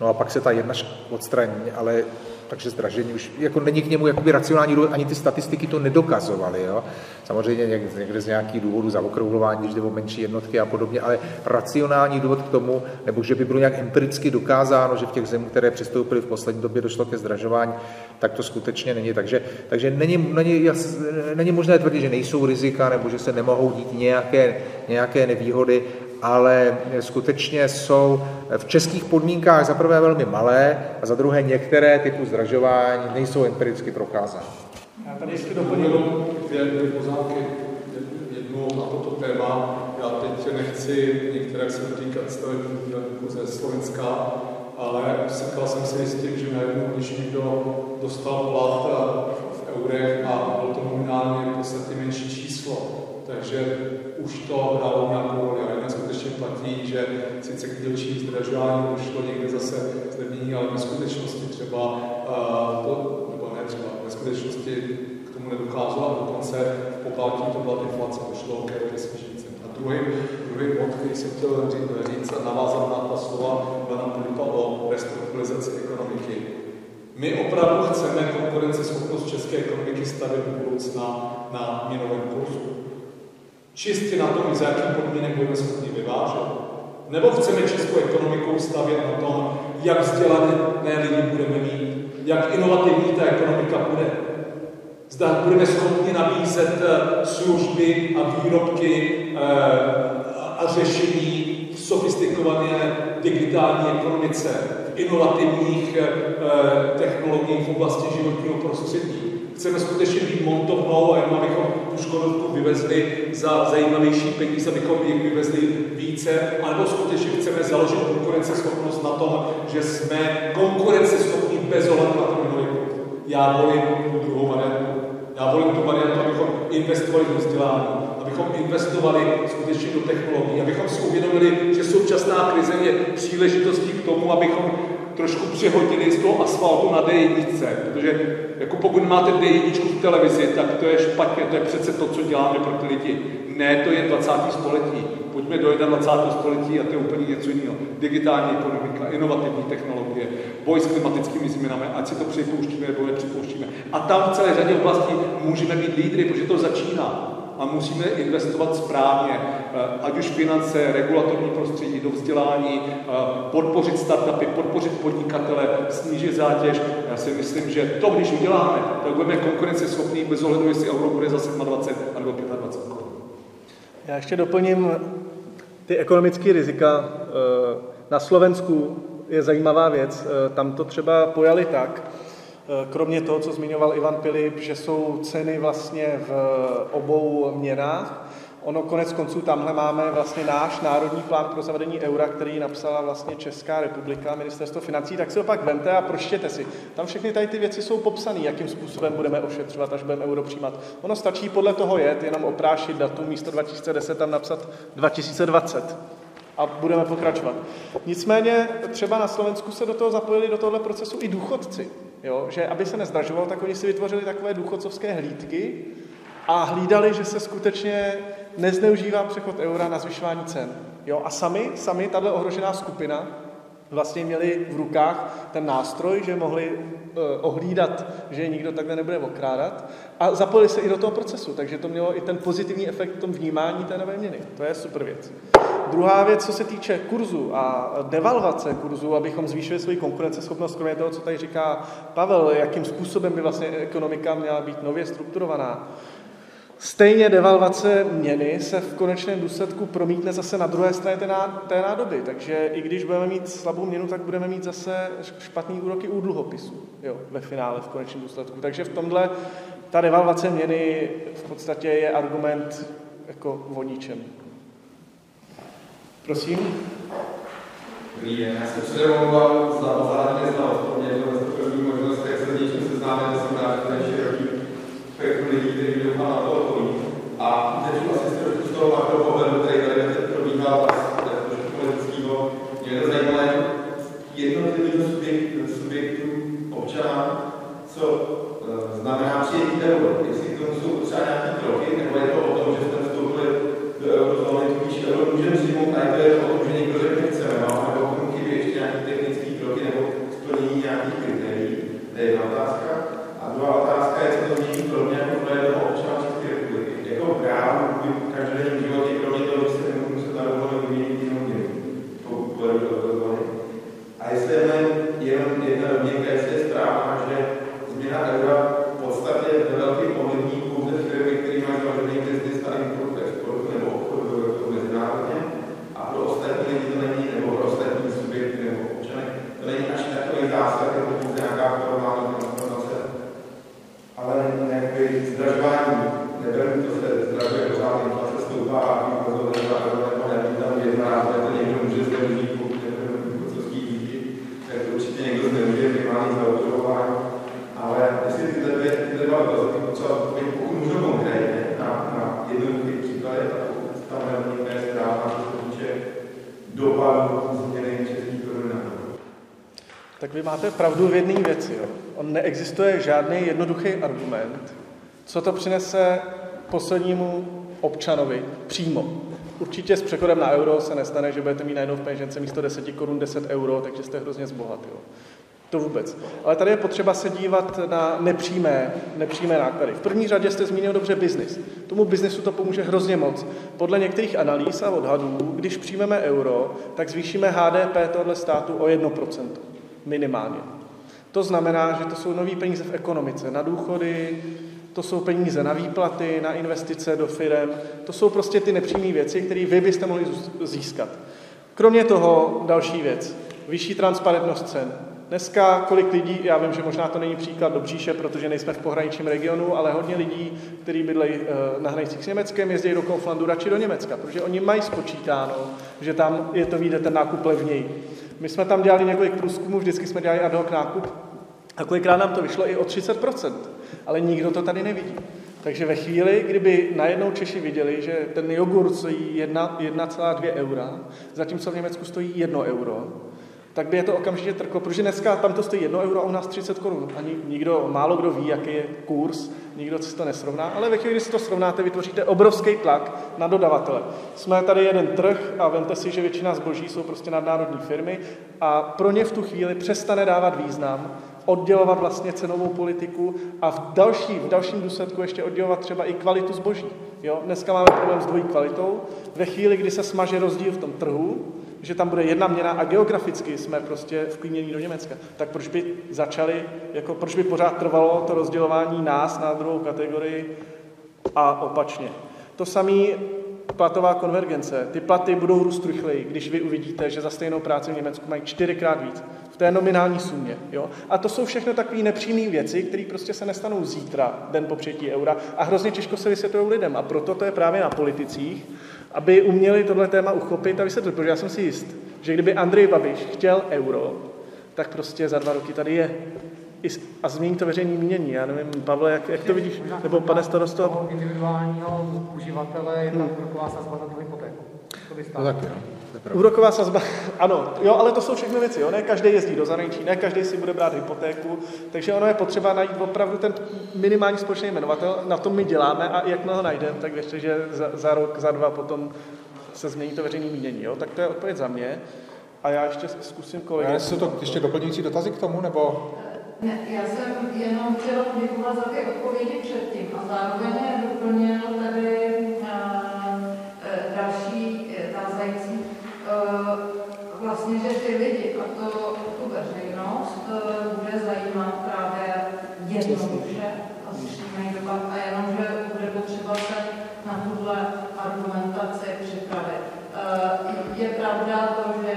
No a pak se ta jedna odstraní, ale takže zdražení už jako není k němu jakoby racionální důvod, ani ty statistiky to nedokazovaly. Jo? Samozřejmě někde, z nějakých důvodů zaokrouhlování, když jde o menší jednotky a podobně, ale racionální důvod k tomu, nebo že by bylo nějak empiricky dokázáno, že v těch zemích, které přistoupily v poslední době, došlo ke zdražování, tak to skutečně není. Takže, takže není, není, jas, není možné tvrdit, že nejsou rizika nebo že se nemohou dít nějaké, nějaké nevýhody, ale skutečně jsou v českých podmínkách za prvé velmi malé a za druhé některé typy zdražování nejsou empiricky prokázány. Já tady ještě doplním dvě, dvě poznámky, jednu na toto téma. Já teď nechci některé se týkat stavebníků ze Slovenska, ale setkal jsem se s tím, že najednou, když někdo dostal plat v eurech a bylo to nominálně v podstatě menší číslo, takže už to hrálo nějakou roli. Že sice k dílčím zdražování došlo někde zase zlevnění, ale ve skutečnosti třeba, to, nebo ne třeba, ve skutečnosti k tomu nedocházelo a dokonce v Pobaltí to byla inflace, došlo ke, ke snížení cen. A druhý, druhý bod, který jsem chtěl říct, a navázat na ta slova pana Filipa o restrukturalizaci ekonomiky. My opravdu chceme konkurenceschopnost české ekonomiky stavět do budoucna na měnovém kurzu čistě na tom, za jakých podmínek budeme schopni vyvážet. Nebo chceme českou ekonomikou stavět na tom, jak vzdělané lidi budeme mít, jak inovativní ta ekonomika bude. Zda budeme schopni nabízet eh, služby a výrobky eh, a řešení v sofistikované digitální ekonomice, v inovativních eh, technologiích v oblasti životního prostředí chceme skutečně být montovnou a jenom abychom tu škodovku vyvezli za zajímavější peníze, abychom jich vyvezli více, anebo skutečně chceme založit konkurenceschopnost na tom, že jsme konkurenceschopní bez ohledu na to Já volím tu druhou variantu. Já volím tu variantu, abychom investovali do vzdělání, abychom investovali skutečně do technologií, abychom si uvědomili, že současná krize je příležitostí k tomu, abychom trošku přehodili z toho asfaltu na D1, protože jako pokud máte D1 v televizi, tak to je špatně, to je přece to, co děláme pro ty lidi. Ne, to je 20. století. Pojďme do 21. století a to je úplně něco jiného. Digitální ekonomika, inovativní technologie, boj s klimatickými změnami, ať si to připouštíme nebo nepřipouštíme. A tam v celé řadě oblastí můžeme být lídry, protože to začíná a musíme investovat správně, eh, ať už finance, regulatorní prostředí, do vzdělání, eh, podpořit startupy, podpořit podnikatele, snížit zátěž. Já si myslím, že to, když uděláme, tak budeme konkurenceschopní bez ohledu, jestli euro bude za 27 nebo 25 Já ještě doplním ty ekonomické rizika. Eh, na Slovensku je zajímavá věc. Tam to třeba pojali tak, kromě toho, co zmiňoval Ivan Pilip, že jsou ceny vlastně v obou měnách, Ono konec konců tamhle máme vlastně náš národní plán pro zavedení eura, který napsala vlastně Česká republika, ministerstvo financí, tak si ho pak vemte a proštěte si. Tam všechny tady ty věci jsou popsané, jakým způsobem budeme ošetřovat, až budeme euro přijímat. Ono stačí podle toho jet, jenom oprášit datum místo 2010 tam napsat 2020 a budeme pokračovat. Nicméně třeba na Slovensku se do toho zapojili do tohoto procesu i důchodci. Jo? Že aby se nezdražoval, tak oni si vytvořili takové důchodcovské hlídky a hlídali, že se skutečně nezneužívá přechod eura na zvyšování cen. Jo? A sami, sami, tato ohrožená skupina, vlastně měli v rukách ten nástroj, že mohli uh, ohlídat, že nikdo takhle nebude okrádat a zapojili se i do toho procesu, takže to mělo i ten pozitivní efekt v tom vnímání té nové měny. To je super věc. Druhá věc, co se týče kurzu a devalvace kurzu, abychom zvýšili svoji konkurenceschopnost, kromě toho, co tady říká Pavel, jakým způsobem by vlastně ekonomika měla být nově strukturovaná. Stejně devalvace měny se v konečném důsledku promítne zase na druhé straně té, té nádoby. Takže i když budeme mít slabou měnu, tak budeme mít zase špatný úroky u dluhopisů jo, ve finále v konečném důsledku. Takže v tomhle ta devalvace měny v podstatě je argument jako o ničem. Prosím? Dobrý den, já se předem omlouvám za to je první možnost, jak se s něčím seznámit, jsem rád, že to je široký spektrum lidí, který doufám na to odpoví. A teď asi z trošku z toho makropohledu, který tady teď probíhal, trošku politického, mě to zajímalo jednotlivým subjekt, subjektům občana, co uh, znamená přijetí euro. Jestli k tomu jsou třeba nějaké kroky, nebo je to o tom, že jsme vstoupili do eurozóny, tudíž euro můžeme přijmout, a je to o tom, že někdo řekne chceme, no, nebo k tomu chybí ještě nějaké technické kroky nebo splnění nějakých kritérií. To je jedna otázka. A druhá otázka je, co to mění pro mě jako pro jednoho občana České republiky. Jako právo v každodenním životě, kromě toho, že se nebudu muset na dovolenou vyměnit jenom měnu, pokud pojedu do eurozóny. A jestli je jenom jedna domněnka, jestli je správná, že změna eura v podstatě ve velkým ovlivní pouze firmy, které mají založený biznis na import, export nebo obchod mezinárodně, a pro ostatní lidi to není, nebo pro ostatní subjekty nebo občany, to není až takový zásah, jako pouze nějaká formální transformace, ale nějaký zdražování, neberu to se zdražuje pořád, inflace stoupá a výkazové nebo nevím, tam jedna ráda, to někdo může zneužít, pokud nebudeme důchodcovský díky, tak to určitě někdo zneužije minimální zaobchodování, ale jestli tyhle dvě, tyhle dva dotazy, třeba pokud můžu konkrétně na, na jednoduchých příkladech, a pokud tam nevím, je správná, co se týče dopadu změny českých korun na Tak vy máte pravdu v jedné věci. Jo. On neexistuje žádný jednoduchý argument, co to přinese poslednímu občanovi přímo. Určitě s přechodem na euro se nestane, že budete mít najednou v peněžence místo 10 korun 10 euro, takže jste hrozně zbohat. Jo. To vůbec. Ale tady je potřeba se dívat na nepřímé, nepřímé náklady. V první řadě jste zmínil dobře biznis. Tomu biznesu to pomůže hrozně moc. Podle některých analýz a odhadů, když přijmeme euro, tak zvýšíme HDP tohle státu o 1% minimálně. To znamená, že to jsou nové peníze v ekonomice, na důchody, to jsou peníze na výplaty, na investice do firm, to jsou prostě ty nepřímé věci, které vy byste mohli získat. Kromě toho další věc, vyšší transparentnost cen. Dneska kolik lidí, já vím, že možná to není příklad Dobříše, protože nejsme v pohraničním regionu, ale hodně lidí, kteří bydlejí na hranicích s Německem, jezdí do Kauflandu radši do Německa, protože oni mají spočítáno, že tam je to vyjde ten nákup levněji. My jsme tam dělali několik průzkumů, vždycky jsme dělali ad hoc nákup a kolikrát nám to vyšlo i o 30%, ale nikdo to tady nevidí. Takže ve chvíli, kdyby najednou Češi viděli, že ten jogurt stojí 1,2 eura, zatímco v Německu stojí 1 euro, tak by je to okamžitě trklo, protože dneska tam to stojí 1 euro a u nás 30 korun. Ani nikdo, málo kdo ví, jaký je kurz, nikdo si to nesrovná, ale ve chvíli, kdy si to srovnáte, vytvoříte obrovský tlak na dodavatele. Jsme tady jeden trh a vemte si, že většina zboží jsou prostě nadnárodní firmy a pro ně v tu chvíli přestane dávat význam, oddělovat vlastně cenovou politiku a v, další, v dalším důsledku ještě oddělovat třeba i kvalitu zboží. Jo? Dneska máme problém s dvojí kvalitou. Ve chvíli, kdy se smaže rozdíl v tom trhu, že tam bude jedna měna a geograficky jsme prostě vklínění do Německa, tak proč by začali, jako proč by pořád trvalo to rozdělování nás na druhou kategorii a opačně. To samé platová konvergence. Ty platy budou růst rychleji, když vy uvidíte, že za stejnou práci v Německu mají čtyřikrát víc. V té nominální sumě. Jo? A to jsou všechno takové nepřímé věci, které prostě se nestanou zítra, den po přijetí eura, a hrozně těžko se vysvětlují lidem. A proto to je právě na politicích, aby uměli tohle téma uchopit a vysvětlit, protože já jsem si jist, že kdyby Andrej Babiš chtěl euro, tak prostě za dva roky tady je. A změní to veřejné mínění. Já nevím, Pavle, jak, jak to vidíš? Nebo pane starosto? Toho individuálního uživatele je tam úroková sazba na tu hypotéku. To by No tak jo. Úroková sazba, ano, jo, ale to jsou všechno věci, jo, ne každý jezdí do zahraničí, ne každý si bude brát hypotéku, takže ono je potřeba najít opravdu ten minimální společný jmenovatel, na tom my děláme a jakmile ho najdeme, tak věřte, že za, za rok, za dva potom se změní to veřejné mínění, jo, tak to je odpověď za mě. A já ještě zkusím kolegy. Já jsou to ještě doplňující dotazy k tomu, nebo? Ne, já jsem jenom chtěla poděkovat za ty odpovědi předtím a zároveň doplnil tady Eh, vlastně, že ty lidi a to, tu veřejnost eh, bude zajímat právě jednoduše a přímý dopad a jenom, že bude potřeba se na tuhle argumentaci připravit. Eh, je pravda to, že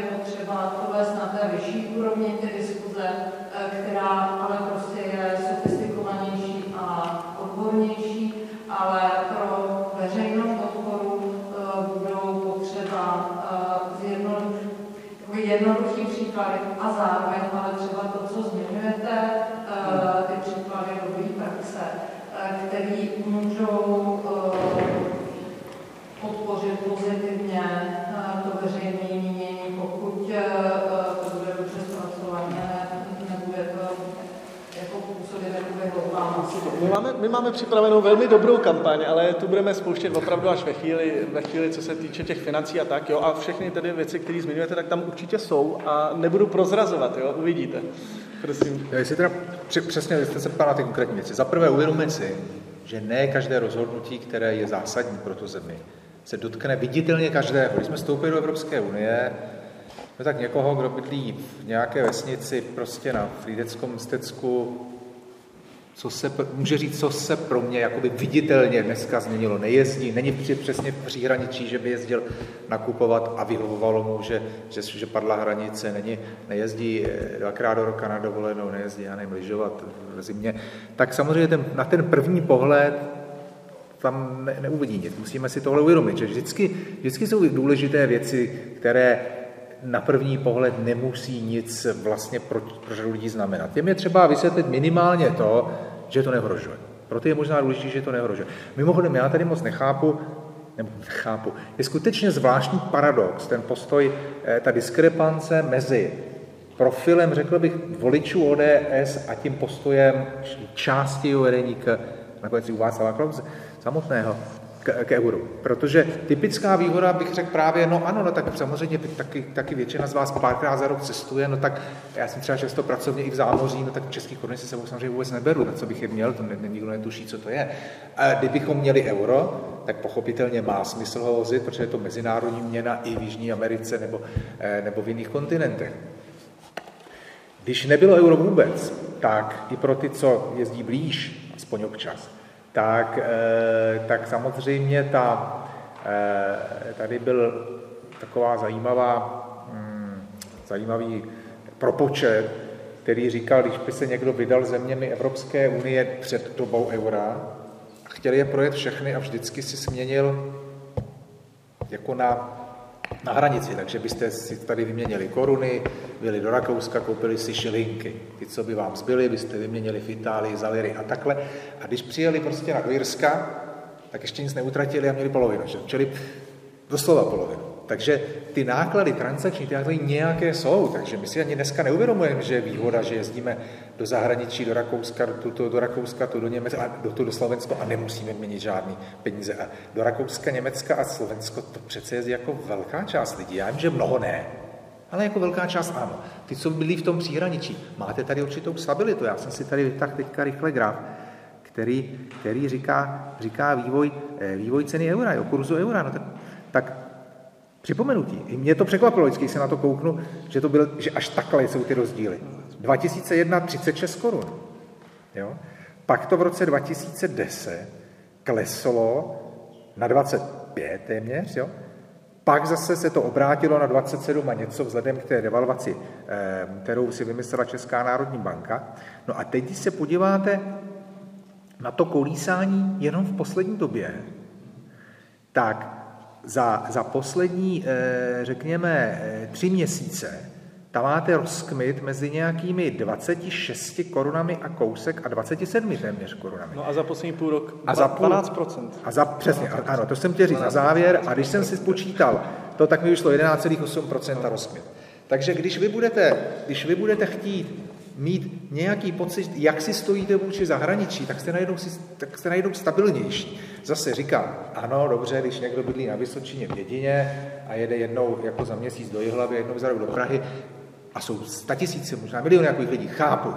my máme, my máme připravenou velmi dobrou kampaň, ale tu budeme spouštět opravdu až ve chvíli, ve chvíli, co se týče těch financí a tak, jo, a všechny tedy věci, které zmiňujete, tak tam určitě jsou a nebudu prozrazovat, jo, uvidíte. Prosím. Já si teda přesně jste se ptal na ty konkrétní věci. Za prvé uvědomme si, že ne každé rozhodnutí, které je zásadní pro tu zemi, se dotkne viditelně každého. Když jsme vstoupili do Evropské unie, no tak někoho, kdo bydlí v nějaké vesnici prostě na Frýdeckom Stecku, co se, může říct, co se pro mě jakoby viditelně dneska změnilo. Nejezdí, není přesně v příhraničí, že by jezdil nakupovat a vyhovovalo mu, že, že, že padla hranice, není, nejezdí eh, dvakrát do roka na dovolenou, nejezdí, já nevím, lyžovat v zimě. Tak samozřejmě ten, na ten první pohled tam ne, neuvidí nic. Musíme si tohle uvědomit, že vždycky, vždycky jsou důležité věci, které na první pohled nemusí nic vlastně pro, pro lidí znamenat. Těm je třeba vysvětlit minimálně to, že to neohrožuje. Proto je možná důležité, že to neohrožuje. Mimochodem, já tady moc nechápu, nebo nechápu, je skutečně zvláštní paradox, ten postoj, eh, ta diskrepance mezi profilem, řekl bych, voličů ODS a tím postojem části uvedení k nakonec i u Václava samotného, k, k euru. Protože typická výhoda bych řekl právě, no ano, no tak samozřejmě taky, taky většina z vás párkrát za rok cestuje, no tak já jsem třeba často pracovně i v zámoří, no tak v českých koruny se sebou samozřejmě vůbec neberu, na co bych je měl, to ne, nikdo netuší, co to je. A kdybychom měli euro, tak pochopitelně má smysl ho vozit, protože je to mezinárodní měna i v Jižní Americe nebo, eh, nebo v jiných kontinentech. Když nebylo euro vůbec, tak i pro ty, co jezdí blíž, aspoň občas, tak, eh, tak samozřejmě ta, eh, tady byl taková zajímavá, hmm, zajímavý propočet, který říkal, když by se někdo vydal zeměmi Evropské unie před dobou eura a chtěl je projet všechny a vždycky si směnil jako na na hranici, takže byste si tady vyměnili koruny, byli do Rakouska, koupili si šilinky. Ty, co by vám zbyly, byste vyměnili v Itálii za liry a takhle. A když přijeli prostě na Irska, tak ještě nic neutratili a měli polovinu, že? čili doslova polovinu. Takže ty náklady transakční, ty náklady nějaké jsou, takže my si ani dneska neuvědomujeme, že je výhoda, že jezdíme do zahraničí, do Rakouska, do, do Rakouska, to do Německa, a do, to do Slovensko a nemusíme měnit žádný peníze. A do Rakouska, Německa a Slovensko to přece jezdí jako velká část lidí. Já vím, že mnoho ne, ale jako velká část ano. Ty, co byli v tom příhraničí, máte tady určitou stabilitu. Já jsem si tady vytáhl teďka rychle graf, který, který říká, říká vývoj, eh, vývoj ceny eura, jo, kurzu eura. No tak, tak připomenutí. I mě to překvapilo, vždycky se na to kouknu, že, to byl, že až takhle jsou ty rozdíly. 2001 36 korun. Jo? Pak to v roce 2010 kleslo na 25 téměř, jo? Pak zase se to obrátilo na 27 a něco vzhledem k té devalvaci, eh, kterou si vymyslela Česká národní banka. No a teď, když se podíváte na to kolísání jenom v poslední době, tak za, za poslední, eh, řekněme, eh, tři měsíce tam máte rozkmit mezi nějakými 26 korunami a kousek a 27 téměř korunami. No a za poslední půl rok a za půl, 12%. A za, přesně, ano, to jsem chtěl říct na závěr. A když jsem si spočítal, to tak mi vyšlo 11,8% rozkmit. Takže když vy budete, když vy budete chtít mít nějaký pocit, jak si stojíte vůči zahraničí, tak jste najednou, tak jste najednou stabilnější. Zase říkám, ano, dobře, když někdo bydlí na Vysočině v Jedině a jede jednou jako za měsíc do Jihlavy, jednou za rok do Prahy a jsou statisíce, možná miliony nějakých lidí, chápu,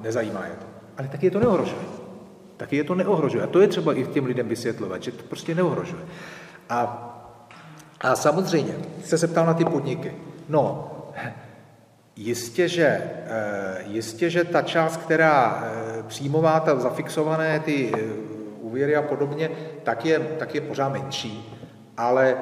nezajímá je to. Ale taky je to neohrožuje. Taky je to neohrožuje. A to je třeba i těm lidem vysvětlovat, že to prostě neohrožuje. A, a samozřejmě, jste se ptal na ty podniky. No, Jistě, že, eh, jistě, že ta část, která eh, příjmová, ta zafixované ty eh, úvěry a podobně, tak je, tak je pořád menší. Ale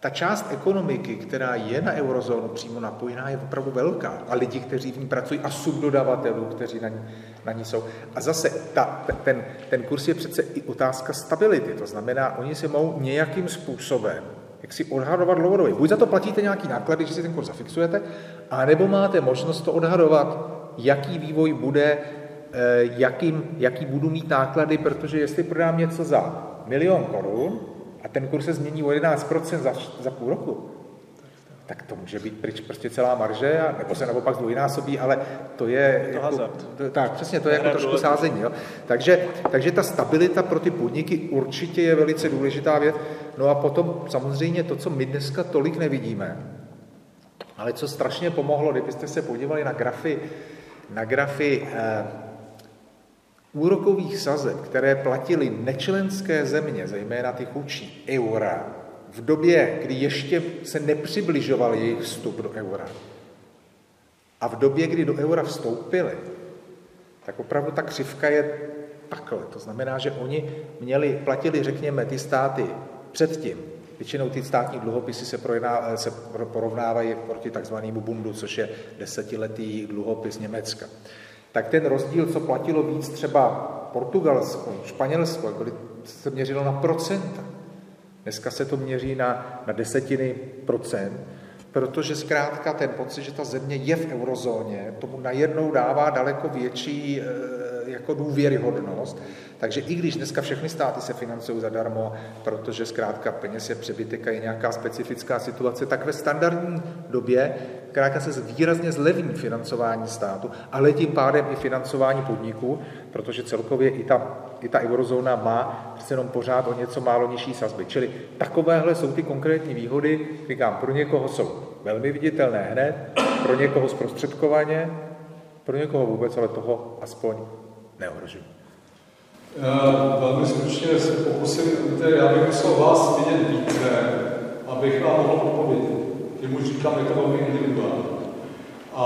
ta část ekonomiky, která je na eurozónu přímo napojená, je opravdu velká. A lidi, kteří v ní pracují, a subdodavatelů, kteří na ní, na ní jsou. A zase ta, ten, ten kurz je přece i otázka stability. To znamená, oni si mohou nějakým způsobem jak si odhadovat dlouhodobě. Buď za to platíte nějaký náklady, že si ten kurz zafixujete, anebo máte možnost to odhadovat, jaký vývoj bude, eh, jakým, jaký budu mít náklady, protože jestli prodám něco za milion korun a ten kurz se změní o 11% za, za půl roku, tak to může být pryč prostě celá marže, a, nebo se naopak zdvojnásobí, ale to je... To jako, to, tak, přesně, to je jako trošku sázení. Jo? Takže, takže ta stabilita pro ty podniky určitě je velice důležitá věc. No a potom samozřejmě to, co my dneska tolik nevidíme, ale co strašně pomohlo, kdybyste se podívali na grafy, na grafy eh, úrokových sazeb, které platily nečlenské země, zejména ty chudší, eura, v době, kdy ještě se nepřibližoval jejich vstup do eura a v době, kdy do eura vstoupili, tak opravdu ta křivka je takhle. To znamená, že oni měli, platili, řekněme, ty státy předtím. Většinou ty státní dluhopisy se, se porovnávají proti takzvanému bundu, což je desetiletý dluhopis Německa. Tak ten rozdíl, co platilo víc třeba Portugalsko, Španělsko, byly, se měřilo na procenta. Dneska se to měří na, na desetiny procent, protože zkrátka ten pocit, že ta země je v eurozóně, tomu najednou dává daleko větší e, jako důvěryhodnost. Takže i když dneska všechny státy se financují zadarmo, protože zkrátka peněz je přebytek a je nějaká specifická situace, tak ve standardní době zkrátka se výrazně zlevní financování státu, ale tím pádem i financování podniků, protože celkově i ta, i ta eurozóna má přece jenom pořád o něco málo nižší sazby. Čili takovéhle jsou ty konkrétní výhody, říkám, pro někoho jsou velmi viditelné hned, pro někoho zprostředkovaně, pro někoho vůbec, ale toho aspoň neohrožují. Velmi stručně se pokusím, já bych musel vás vidět více, abych vám mohl odpovědět. Tím už říkám, je to velmi individuální. A,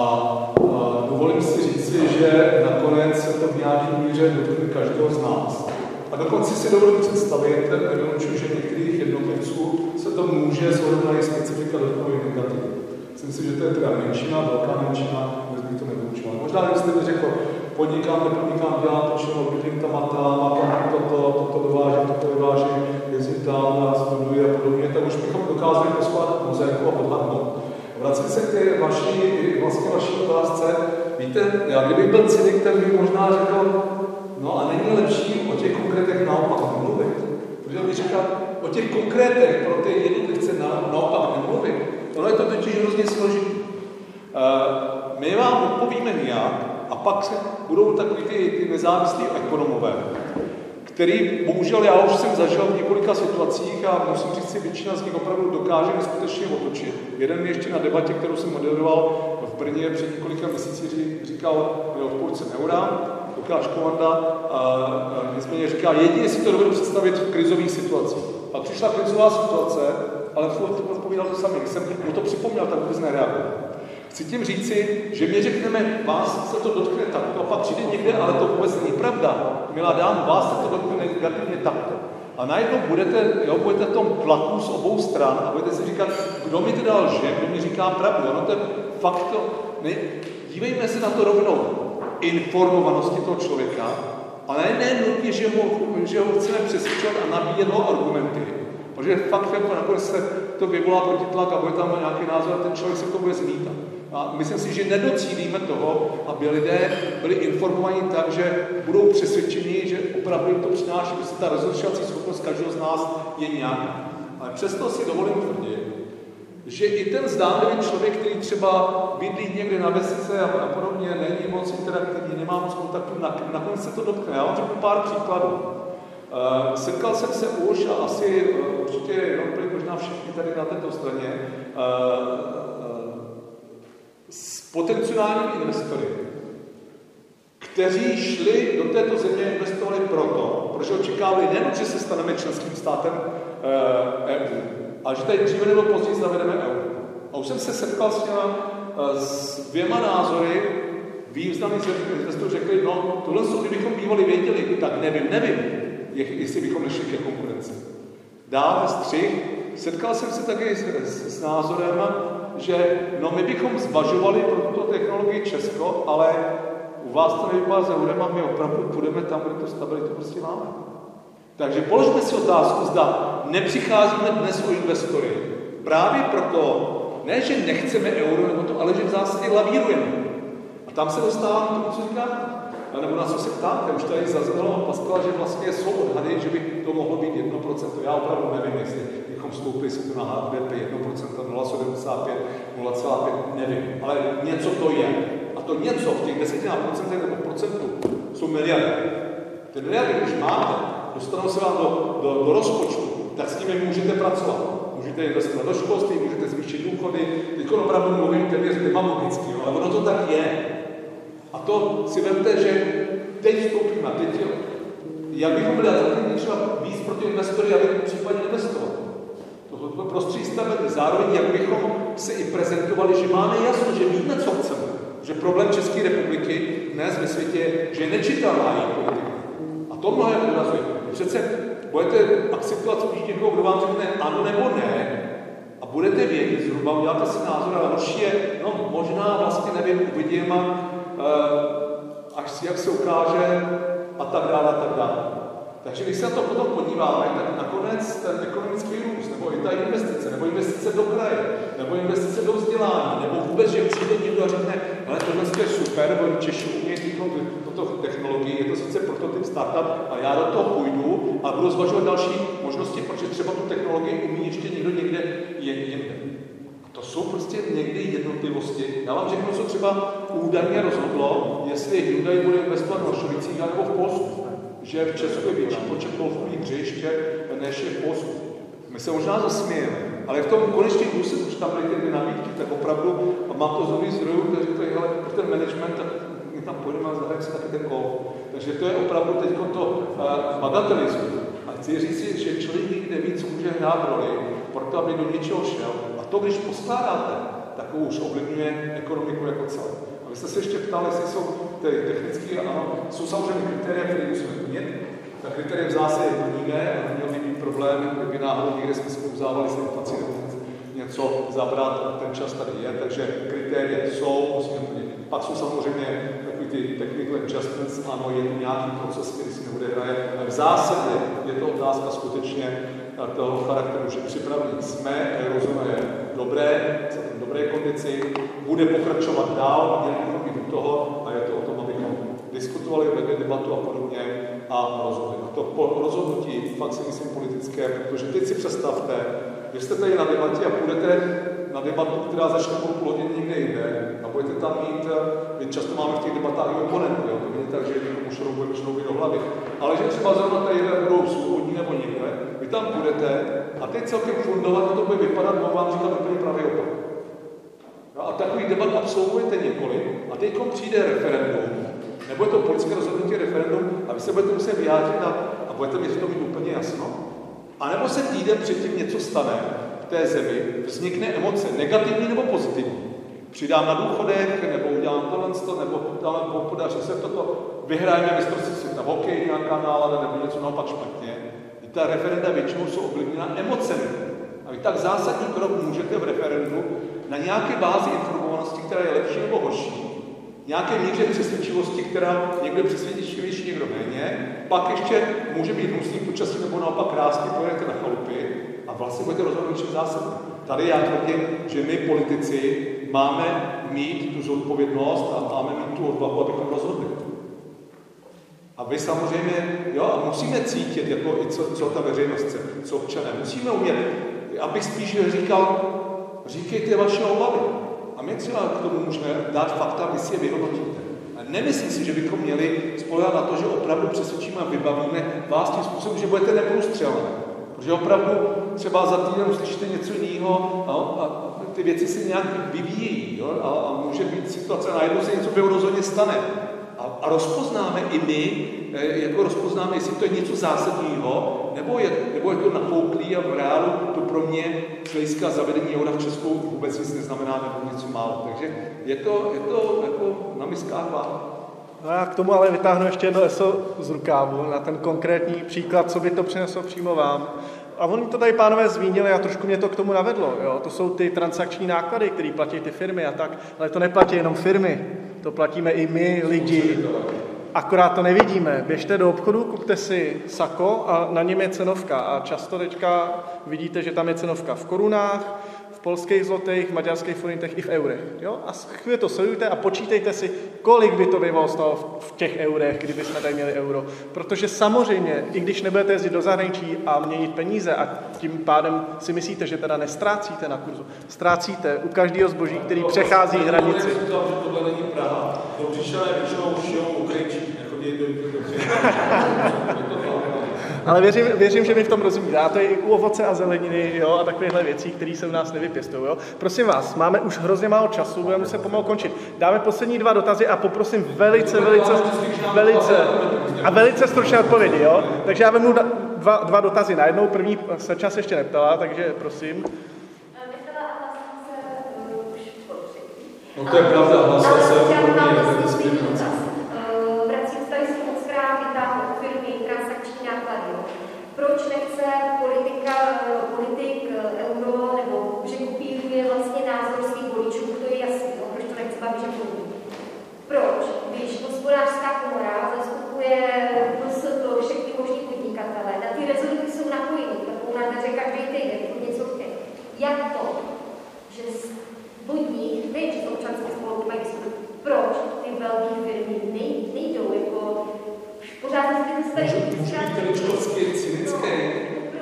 a dovolím si říci, že nakonec se to v nějaké míře dotkne každého z nás. A dokonce si dovolím představit, nevylučuji, že některých jednotlivců se to může s na specifika dotknout negativně. Myslím si, že to je teda menšina, velká menšina, bez bych to nevylučoval. Možná, kdybyste mi řekl, podnikám, nepodnikám, dělám to všechno, bydlím tam a tam, a tam toto, toto dovážím, toto vyvážím, jezdím tam a studuji a podobně, tak už bychom dokázali poskládat mozaiku a odhadnout. Vracím se k té vaší, vlastně vaší otázce. Víte, já kdybych byl cynik, tak bych možná řekl, no a není lepší o těch konkrétech naopak nemluvit. Protože bych říkal, o těch konkrétech pro ty jednotlivce na, naopak nemluvit. Tohle je to totiž hrozně složité. Uh, my vám odpovíme nějak, a pak se budou takový ty, ty nezávislí ekonomové, který bohužel já už jsem zažil v několika situacích a musím říct si, většina z nich opravdu dokáže skutečně otočit. Jeden mi ještě na debatě, kterou jsem moderoval v Brně před několika měsíci, říkal, je odpovědce Neura, Lukáš Komanda, a, a nicméně říká, jedině si to dovedu představit v krizových situacích. A přišla krizová situace, ale odpovídal to samý. Když jsem mu to připomněl, tak vůbec nereagoval. Chci tím říci, že my řekneme, vás se to dotkne takto, a pak přijde někde, ale to vůbec není pravda. Milá dám, vás se to dotkne negativně takto. A najednou budete, jo, budete v tom tlaku z obou stran a budete si říkat, kdo mi teda lže, kdo mi říká pravdu. Ono to je fakt to, ne, dívejme se na to rovnou. Informovanosti toho člověka, ale ne nutně, že ho, že ho chceme přesvědčovat a nabíjet ho argumenty. Protože fakt jako nakonec se to vyvolá protitlak a bude tam nějaký názor a ten člověk se to bude zmítat. A myslím si, že nedocílíme toho, aby lidé byli informovaní tak, že budou přesvědčeni, že opravdu jim to přináší, protože ta rozhodčovací schopnost každého z nás je nějaká. Ale přesto si dovolím tvrdit, že i ten zdánlivý člověk, který třeba bydlí někde na vesnice a, podobně, není moc interaktivní, nemá moc kontaktu, nakonec se to dotkne. Já vám řeknu pár příkladů. Uh, setkal jsem se už, a asi uh, určitě jenom možná všichni tady na této straně, uh, potenciálními investory, kteří šli do této země investovali proto, protože očekávali nejen, že se staneme členským státem EU, eh, e ale že tady dříve nebo později zavedeme euro. A už jsem se setkal s těma eh, s dvěma názory významný investor řekli, no tohle, co kdybychom bývali věděli, tak nevím, nevím, jestli bychom nešli ke konkurenci. Dále střih, setkal jsem se taky s, s, s názorem, že no my bychom zvažovali pro tuto technologii Česko, ale u vás to nevypadá za a my opravdu půjdeme tam, kde to stabilitu prostě máme. Takže položme si otázku, zda nepřicházíme dnes o investory. Právě proto, ne, že nechceme euro, nebo to, ale že v zásadě lavírujeme. A tam se dostávám k tomu, co říká, nebo na co se ptáte. Už tady zaznělo Pascal, že vlastně jsou odhady, že by to mohlo být 1%. Já opravdu nevím, jestli bychom vstoupili si to na HDP 1%, 0,75, 0,5, nevím. Ale něco to je. A to něco v těch desetinách procentech nebo procentu jsou miliardy. Ty miliardy, když máte, dostanou se vám do, do, do rozpočtu, tak s nimi můžete pracovat. Můžete investovat do školství, můžete zvýšit důchody. Teď opravdu mluvím téměř demagogicky, ale ono to tak je. A to si vemte, že teď vstoupíme, teď jak bychom byli atraktivní třeba víc pro ty investory, aby případně investovali. To prostředí stavete. Zároveň, jak bychom se i prezentovali, že máme jasno, že víme, co chceme. Že problém České republiky dnes ve světě že je nečitelná její politika. A to mnohem odrazuje. Přece budete akceptovat spíš někoho, kdo vám řekne ano nebo ne, a budete vědět zhruba, uděláte si názor, ale horší je, no možná vlastně nevím, uvidím, a, uh, až si jak se ukáže a tak dále a tak dále. Takže když se na to potom podíváme, tak nakonec ten ekonomický růst, nebo i ta investice, nebo investice do kraje, nebo investice do vzdělání, nebo vůbec, že přijde někdo a řekne, ale tohle je super, bo Češi umějí tuto technologii, je to sice prototyp startup a já do toho půjdu a budu zvažovat další možnosti, protože třeba tu technologii umí ještě někdo někde jinde. To jsou prostě někdy jednotlivosti. Já vám řeknu, co třeba údajně rozhodlo, jestli Hyundai bude investovat v Hošovicích nebo v Polsku že v Česku je větší počet golfových hřišť, než je v Polsku. My se možná zasmějeme, ale v tom konečném důsledku, už tam byly ty nabídky, tak opravdu, a mám to z nových zdrojů, kteří říkají, hele, pro ten management, tak my tam půjdeme a zahrajeme si taky ten golf. Takže to je opravdu teď to uh. A chci říct že člověk nikdy neví, co může hrát roli, proto aby do něčeho šel. A to, když poskládáte, tak už ovlivňuje ekonomiku jako celé. Jste se ještě ptali, jestli jsou ty technické, ano, jsou samozřejmě kritéria, které musíme plnit. Ta kritéria v zásadě plníme, a neměl by být problém, kdyby náhodou někde jsme si pouzávali s inflací nebo něco zabrat, ten čas tady je, takže kritéria jsou, musíme plnit. Pak jsou samozřejmě takový ty technical adjustments, ano, je nějaký proces, který si neodehraje, ale v zásadě je to otázka skutečně toho charakteru, že připravení jsme, eurozóna je dobré, v dobré kondici, bude pokračovat dál, měli bychom být u toho a je to o tom, abychom diskutovali, vedli debatu a podobně a rozhodli. A to po rozhodnutí, fakt si myslím politické, protože teď si představte, že jste tady na debatě a půjdete na debatu, která začne po půl hodiny někde jinde a budete tam mít, my často máme v těch debatách i oponenty, to není tak, že někomu šroubujeme šrouby do hlavy, ale že třeba zrovna tady budou svobodní nebo někde, vy tam budete a teď celkem fundovat to bude vypadat, mohu vám říkat úplně pravý opak. No a takový debat absolvujete několik a teď přijde referendum, nebo je to politické rozhodnutí referendum a vy se budete muset vyjádřit a, a budete mi to mít úplně jasno. A nebo se týden předtím něco stane v té zemi, vznikne emoce, negativní nebo pozitivní. Přidám na důchodech, nebo udělám tohle, nebo dále podaří se toto, vyhrajeme mistrovství světa v hokeji, nějaká nálada, nebo něco naopak špatně. Ta referenda většinou jsou ovlivněna emocemi. A vy tak zásadní krok můžete v referendu na nějaké bázi informovanosti, která je lepší nebo horší, nějaké míře přesvědčivosti, která někdo přesvědčivější, někdo méně, pak ještě může být hnusný počasí nebo naopak krásně pojedete na chalupy a vlastně budete rozhodnout čím zásadně. Tady já tvrdím, že my politici máme mít tu zodpovědnost a máme mít tu odvahu, abychom rozhodli. A vy samozřejmě, jo, musíme cítit, jako i co, co ta veřejnost chce, co občané. Musíme umět, abych spíš říkal, říkejte vaše obavy. A my třeba k tomu můžeme dát fakta, vy si je vyhodnotíte. A nemyslím si, že bychom měli spolehat na to, že opravdu přesvědčíme a vybavíme vás tím způsobem, že budete neprůstřelné. Protože opravdu třeba za týden uslyšíte něco jiného a, a ty věci se nějak vyvíjí jo? A, a může být situace, najednou se něco eurozóně stane. A, a rozpoznáme i my, eh, jako rozpoznáme, jestli to je něco zásadního, nebo je, nebo je to napouklý a v reálu to pro mě z hlediska zavedení eura v Česku vůbec nic neznamená nebo něco málo. Takže je to, je to jako na miskách No já k tomu ale vytáhnu ještě jedno ESO z rukávu na ten konkrétní příklad, co by to přineslo přímo vám. A oni to tady pánové zmínili a trošku mě to k tomu navedlo. Jo? To jsou ty transakční náklady, které platí ty firmy a tak, ale to neplatí jenom firmy, to platíme i my, lidi. Akorát to nevidíme. Běžte do obchodu, kupte si sako a na něm je cenovka. A často teďka vidíte, že tam je cenovka v korunách, polských zlotech, maďarských forintech i v eurech. Jo? A chvíli to sledujte a počítejte si, kolik by to bývalo stalo v těch eurech, kdyby jsme tady měli euro. Protože samozřejmě, i když nebudete jezdit do zahraničí a měnit peníze a tím pádem si myslíte, že teda nestrácíte na kurzu, ztrácíte u každého zboží, který přechází hranici. Šijou Ukrajinčí, nechodí do, do, do, ale věřím, věřím, že mi v tom rozumíte. A to je i u ovoce a zeleniny jo, a takovéhle věcí, které se u nás nevypěstují. Prosím vás, máme už hrozně málo času, budeme muset pomalu končit. Dáme poslední dva dotazy a poprosím velice, velice, velice a velice stručné odpovědi. Jo? Takže já vezmu dva, dva dotazy najednou. První se čas ještě neptala, takže prosím. No to je pravda, hlasil jsem Vracím se tady moc krát vytáhnout firmy, transakční náklady. Proč nechce politika, politik euro, nebo že kopíruje vlastně názor svých voličů, to je jasný, no, proč to nechce Babiš a Proč? Když hospodářská komora zastupuje to všechny možný podnikatele, na ty rezorty jsou napojeny, takovou na dveře každý týden, to něco chce. Jak to, že od nich, nejen z občanské spolky mají proč ty velké firmy nej, nejdou jako pořád Můžu být cynický.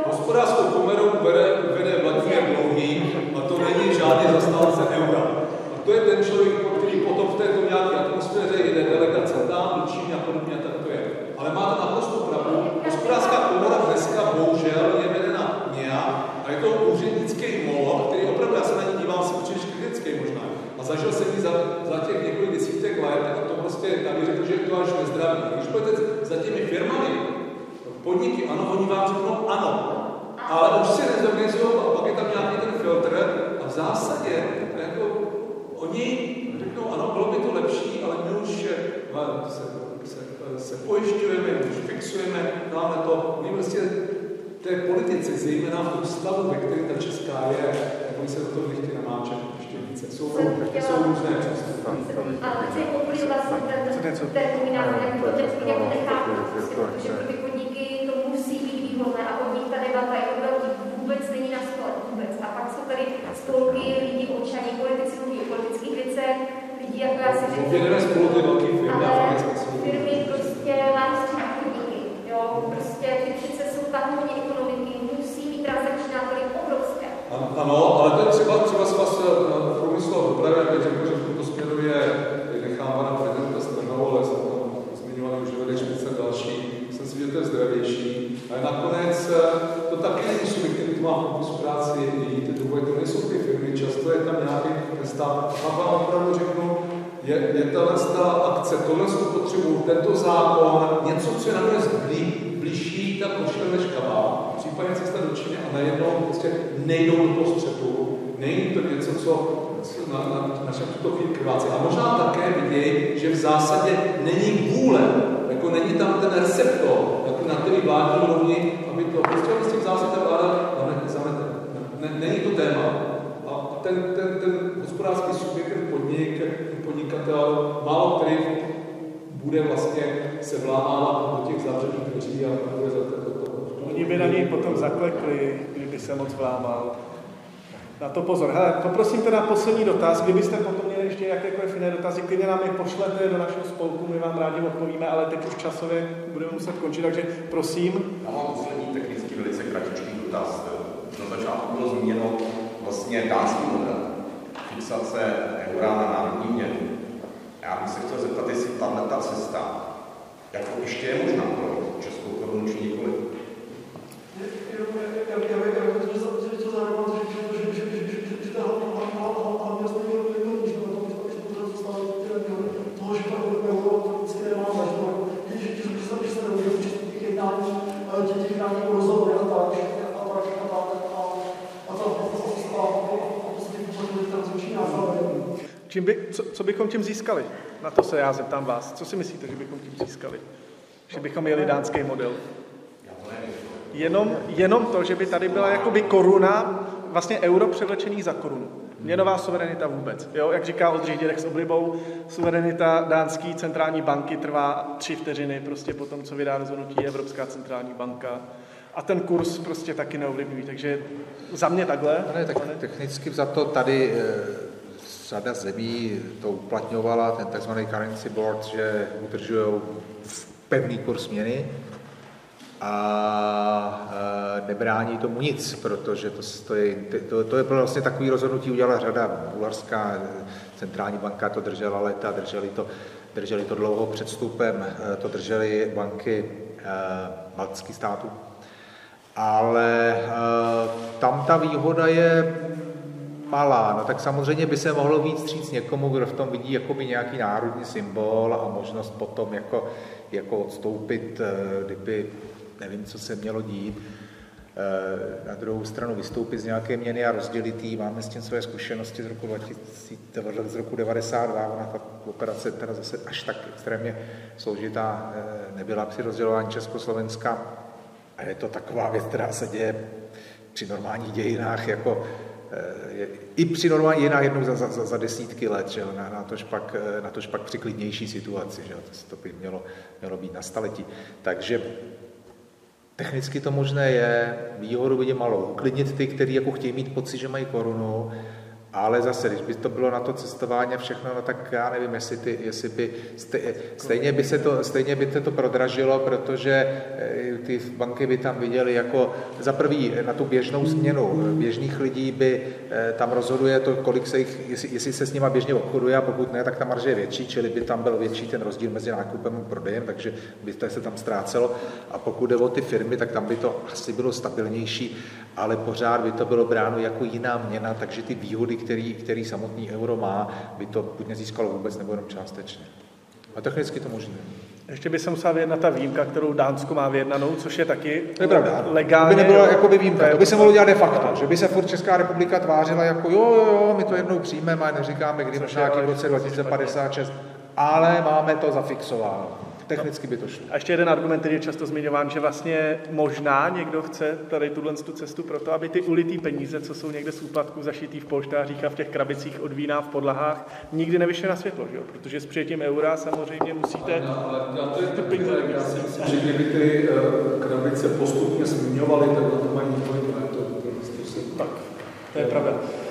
Hospodářskou komerou vede, vede Vladimír Dlouhý a to není žádný zastávce eura. A to je ten člověk, který potom v této nějaké atmosféře jede delegace tam, do Číny a podobně, tak to je. Ale máte naprosto pravdu. Hospodářská komora dneska bohužel je vedena nějak a je to úřednický mol, který opravdu, já se na ní dívám, si příliš kritický možná. A zažil jsem ji za, za těch několik desítek let a to prostě, já bych řekl, že je to až nezdravý. Když půjdete za těmi firmami, podniky, ano, oni vám řeknou ano, ale už si nezorganizují a pak je tam nějaký ten filtr a v zásadě jako oni řeknou, ano, bylo by to lepší, ale my už se, se, se pojišťujeme, už fixujeme, dáme to, my prostě té politici, zejména v tom stavu, ve kterém ta česká je, tak oni se do toho nechtějí namáčet ještě více. Jsou, jsou různé přístupy. Ale chci poplývat jsem ten, ten jako nechápu, protože pro ty podniky to musí být výhodné a od nich ta debata jako velký vůbec není na stole, vůbec. A pak jsou tady spolky lidí, občaní, politici mluví o politických věcech, lidí jako já si řeknu. Objedeme spolu ty velké firmy ale firmy prostě mám podniky, jo, prostě ty přece jsou tahouně ekonomiky, musí mít transakční náklady obrovské. Ano, ale to je třeba, třeba se vás v průmyslu a dopravě, jak řekl, že v tomto směru je, nechám pana prezidenta Strnou, ale jsem tam zmiňovaný už vede špice další, myslím si, že to je zdravější. Ale nakonec to taky není subjektivní, to má v práci jít, to nejsou ty firmy, často je tam nějaký stát. A vám opravdu řeknu, je, je tahle ta akce, tohle jsou potřebu, tento zákon, něco, co je nakonec blí, blížší ta košile než kabát, případně cesta do Číny a najednou prostě nejdou do toho střetu. Není to něco, co na, na, na tuto chvíli krvácí. A možná také vidějí, že v zásadě není vůle, jako není tam ten receptor, jako na který vládní úrovni, aby to prostě s tím zásadě vláda zamete. Ne, není to téma. A ten, ten, ten hospodářský subjekt, ten podnik, ten podnikatel, málo který bude vlastně se vlámávat do těch zavřených dveří a bude za to. Oni by na něj potom zaklekli, kdyby se moc vlámal. Na to pozor. Hele, poprosím teda poslední dotaz. Kdybyste potom měli ještě jakékoliv jiné dotazy, klidně nám je pošlete do našeho spolku, my vám rádi odpovíme, ale teď už časově budeme muset končit, takže prosím. Já mám poslední technicky velice kratičký dotaz. Na začátku bylo zmíněno vlastně dánský model. Fixace eura na národní měnu. Já bych se chtěl zeptat, jestli tahle ta cesta jako ještě je možná pro českou korunu či nikoli. Čím by, co, co bychom tím získali? Na to se já zeptám vás. Co si myslíte, že bychom tím získali? Že bychom měli dánský model? Jenom, jenom to, že by tady byla jakoby koruna, vlastně euro převlečený za korunu. Měnová suverenita vůbec. Jo? Jak říká Oldřich Dědek s oblibou, suverenita dánské centrální banky trvá tři vteřiny prostě po tom, co vydá rozhodnutí Evropská centrální banka. A ten kurz prostě taky neovlivňují. Takže za mě takhle. Ne, tak technicky za to tady eh, řada zemí to uplatňovala, ten tzv. currency board, že udržují pevný kurz měny a eh, nebrání tomu nic, protože to, to, je, to, to je vlastně takový rozhodnutí udělala řada. Bulharská centrální banka to držela leta, drželi to, drželi to dlouho před vstupem, to drželi banky baltských států ale tam ta výhoda je malá. No tak samozřejmě by se mohlo víc říct někomu, kdo v tom vidí jakoby nějaký národní symbol a možnost potom jako, jako odstoupit, eh, kdyby nevím, co se mělo dít. Eh, na druhou stranu vystoupit z nějaké měny a rozdělit jí. Máme s tím své zkušenosti z roku 2000, z roku 92, ona ta operace teda zase až tak extrémně složitá nebyla při rozdělování Československa a je to taková věc, která se děje při normálních dějinách, jako eh, i při normálních dějinách jednou za, za, za desítky let, že na, na, tož pak, eh, na tož pak při klidnější situaci, že to, to by mělo, mělo být na staletí. Takže technicky to možné je, výhodu vidím malou. Uklidnit ty, kteří jako chtějí mít pocit, že mají korunu, ale zase, když by to bylo na to cestování a všechno, no tak já nevím, jestli, ty, jestli by, stejně by se to, stejně by se to prodražilo, protože eh, ty banky by tam viděly jako za prvý na tu běžnou změnu běžných lidí by eh, tam rozhoduje to, kolik se jich, jestli, jestli se s nima běžně obchoduje a pokud ne, tak ta marže je větší, čili by tam byl větší ten rozdíl mezi nákupem a prodejem, takže by to se tam ztrácelo. A pokud jde o ty firmy, tak tam by to asi bylo stabilnější, ale pořád by to bylo bráno jako jiná měna, takže ty výhody, který, který samotný euro má, by to buď nezískalo vůbec, nebo jenom částečně. A technicky to možné. Ještě by se musela vyjednat ta výjimka, kterou Dánsko má vyjednanou, což je taky to je pravda. legálně. To by nebylo jako by výjimka, to by se mohlo dělat de facto, že by se furt Česká republika tvářila jako jo, jo, jo, my to jednou přijmeme a neříkáme, kdy možná v roce 2056, ale máme to zafixováno. Technicky by to šlo. A ještě jeden argument, který je často zmiňován, že vlastně možná někdo chce tady tuhle tu cestu proto, aby ty ulitý peníze, co jsou někde z úplatku zašitý v polštářích a v těch krabicích od vína v podlahách, nikdy nevyšly na světlo, že jo? protože s přijetím eura samozřejmě musíte ale, ale to je ty peníze. Já si myslím, že kdyby ty uh, krabice postupně zmiňovaly, tak to mají několik let. Tak, to je pravda.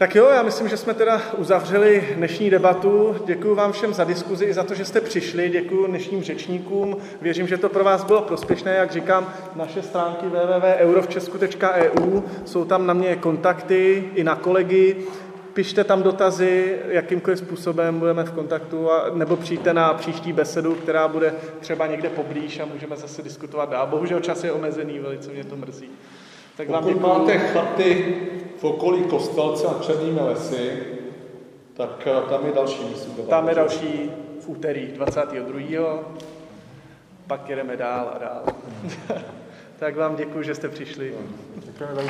Tak jo, já myslím, že jsme teda uzavřeli dnešní debatu. Děkuji vám všem za diskuzi i za to, že jste přišli. Děkuji dnešním řečníkům. Věřím, že to pro vás bylo prospěšné. Jak říkám, naše stránky www.eurovčesku.eu jsou tam na mě kontakty i na kolegy. Pište tam dotazy, jakýmkoliv způsobem budeme v kontaktu, a, nebo přijďte na příští besedu, která bude třeba někde poblíž a můžeme zase diskutovat dál. Bohužel čas je omezený, velice mě to mrzí. Tak vám Pokud máte chaty v okolí Kostelce a Černými lesy, tak eh, tam je další myslím. Tam je další v úterý 22. Pak jedeme dál a dál. tak vám děkuji, že jste přišli. Děkujeme za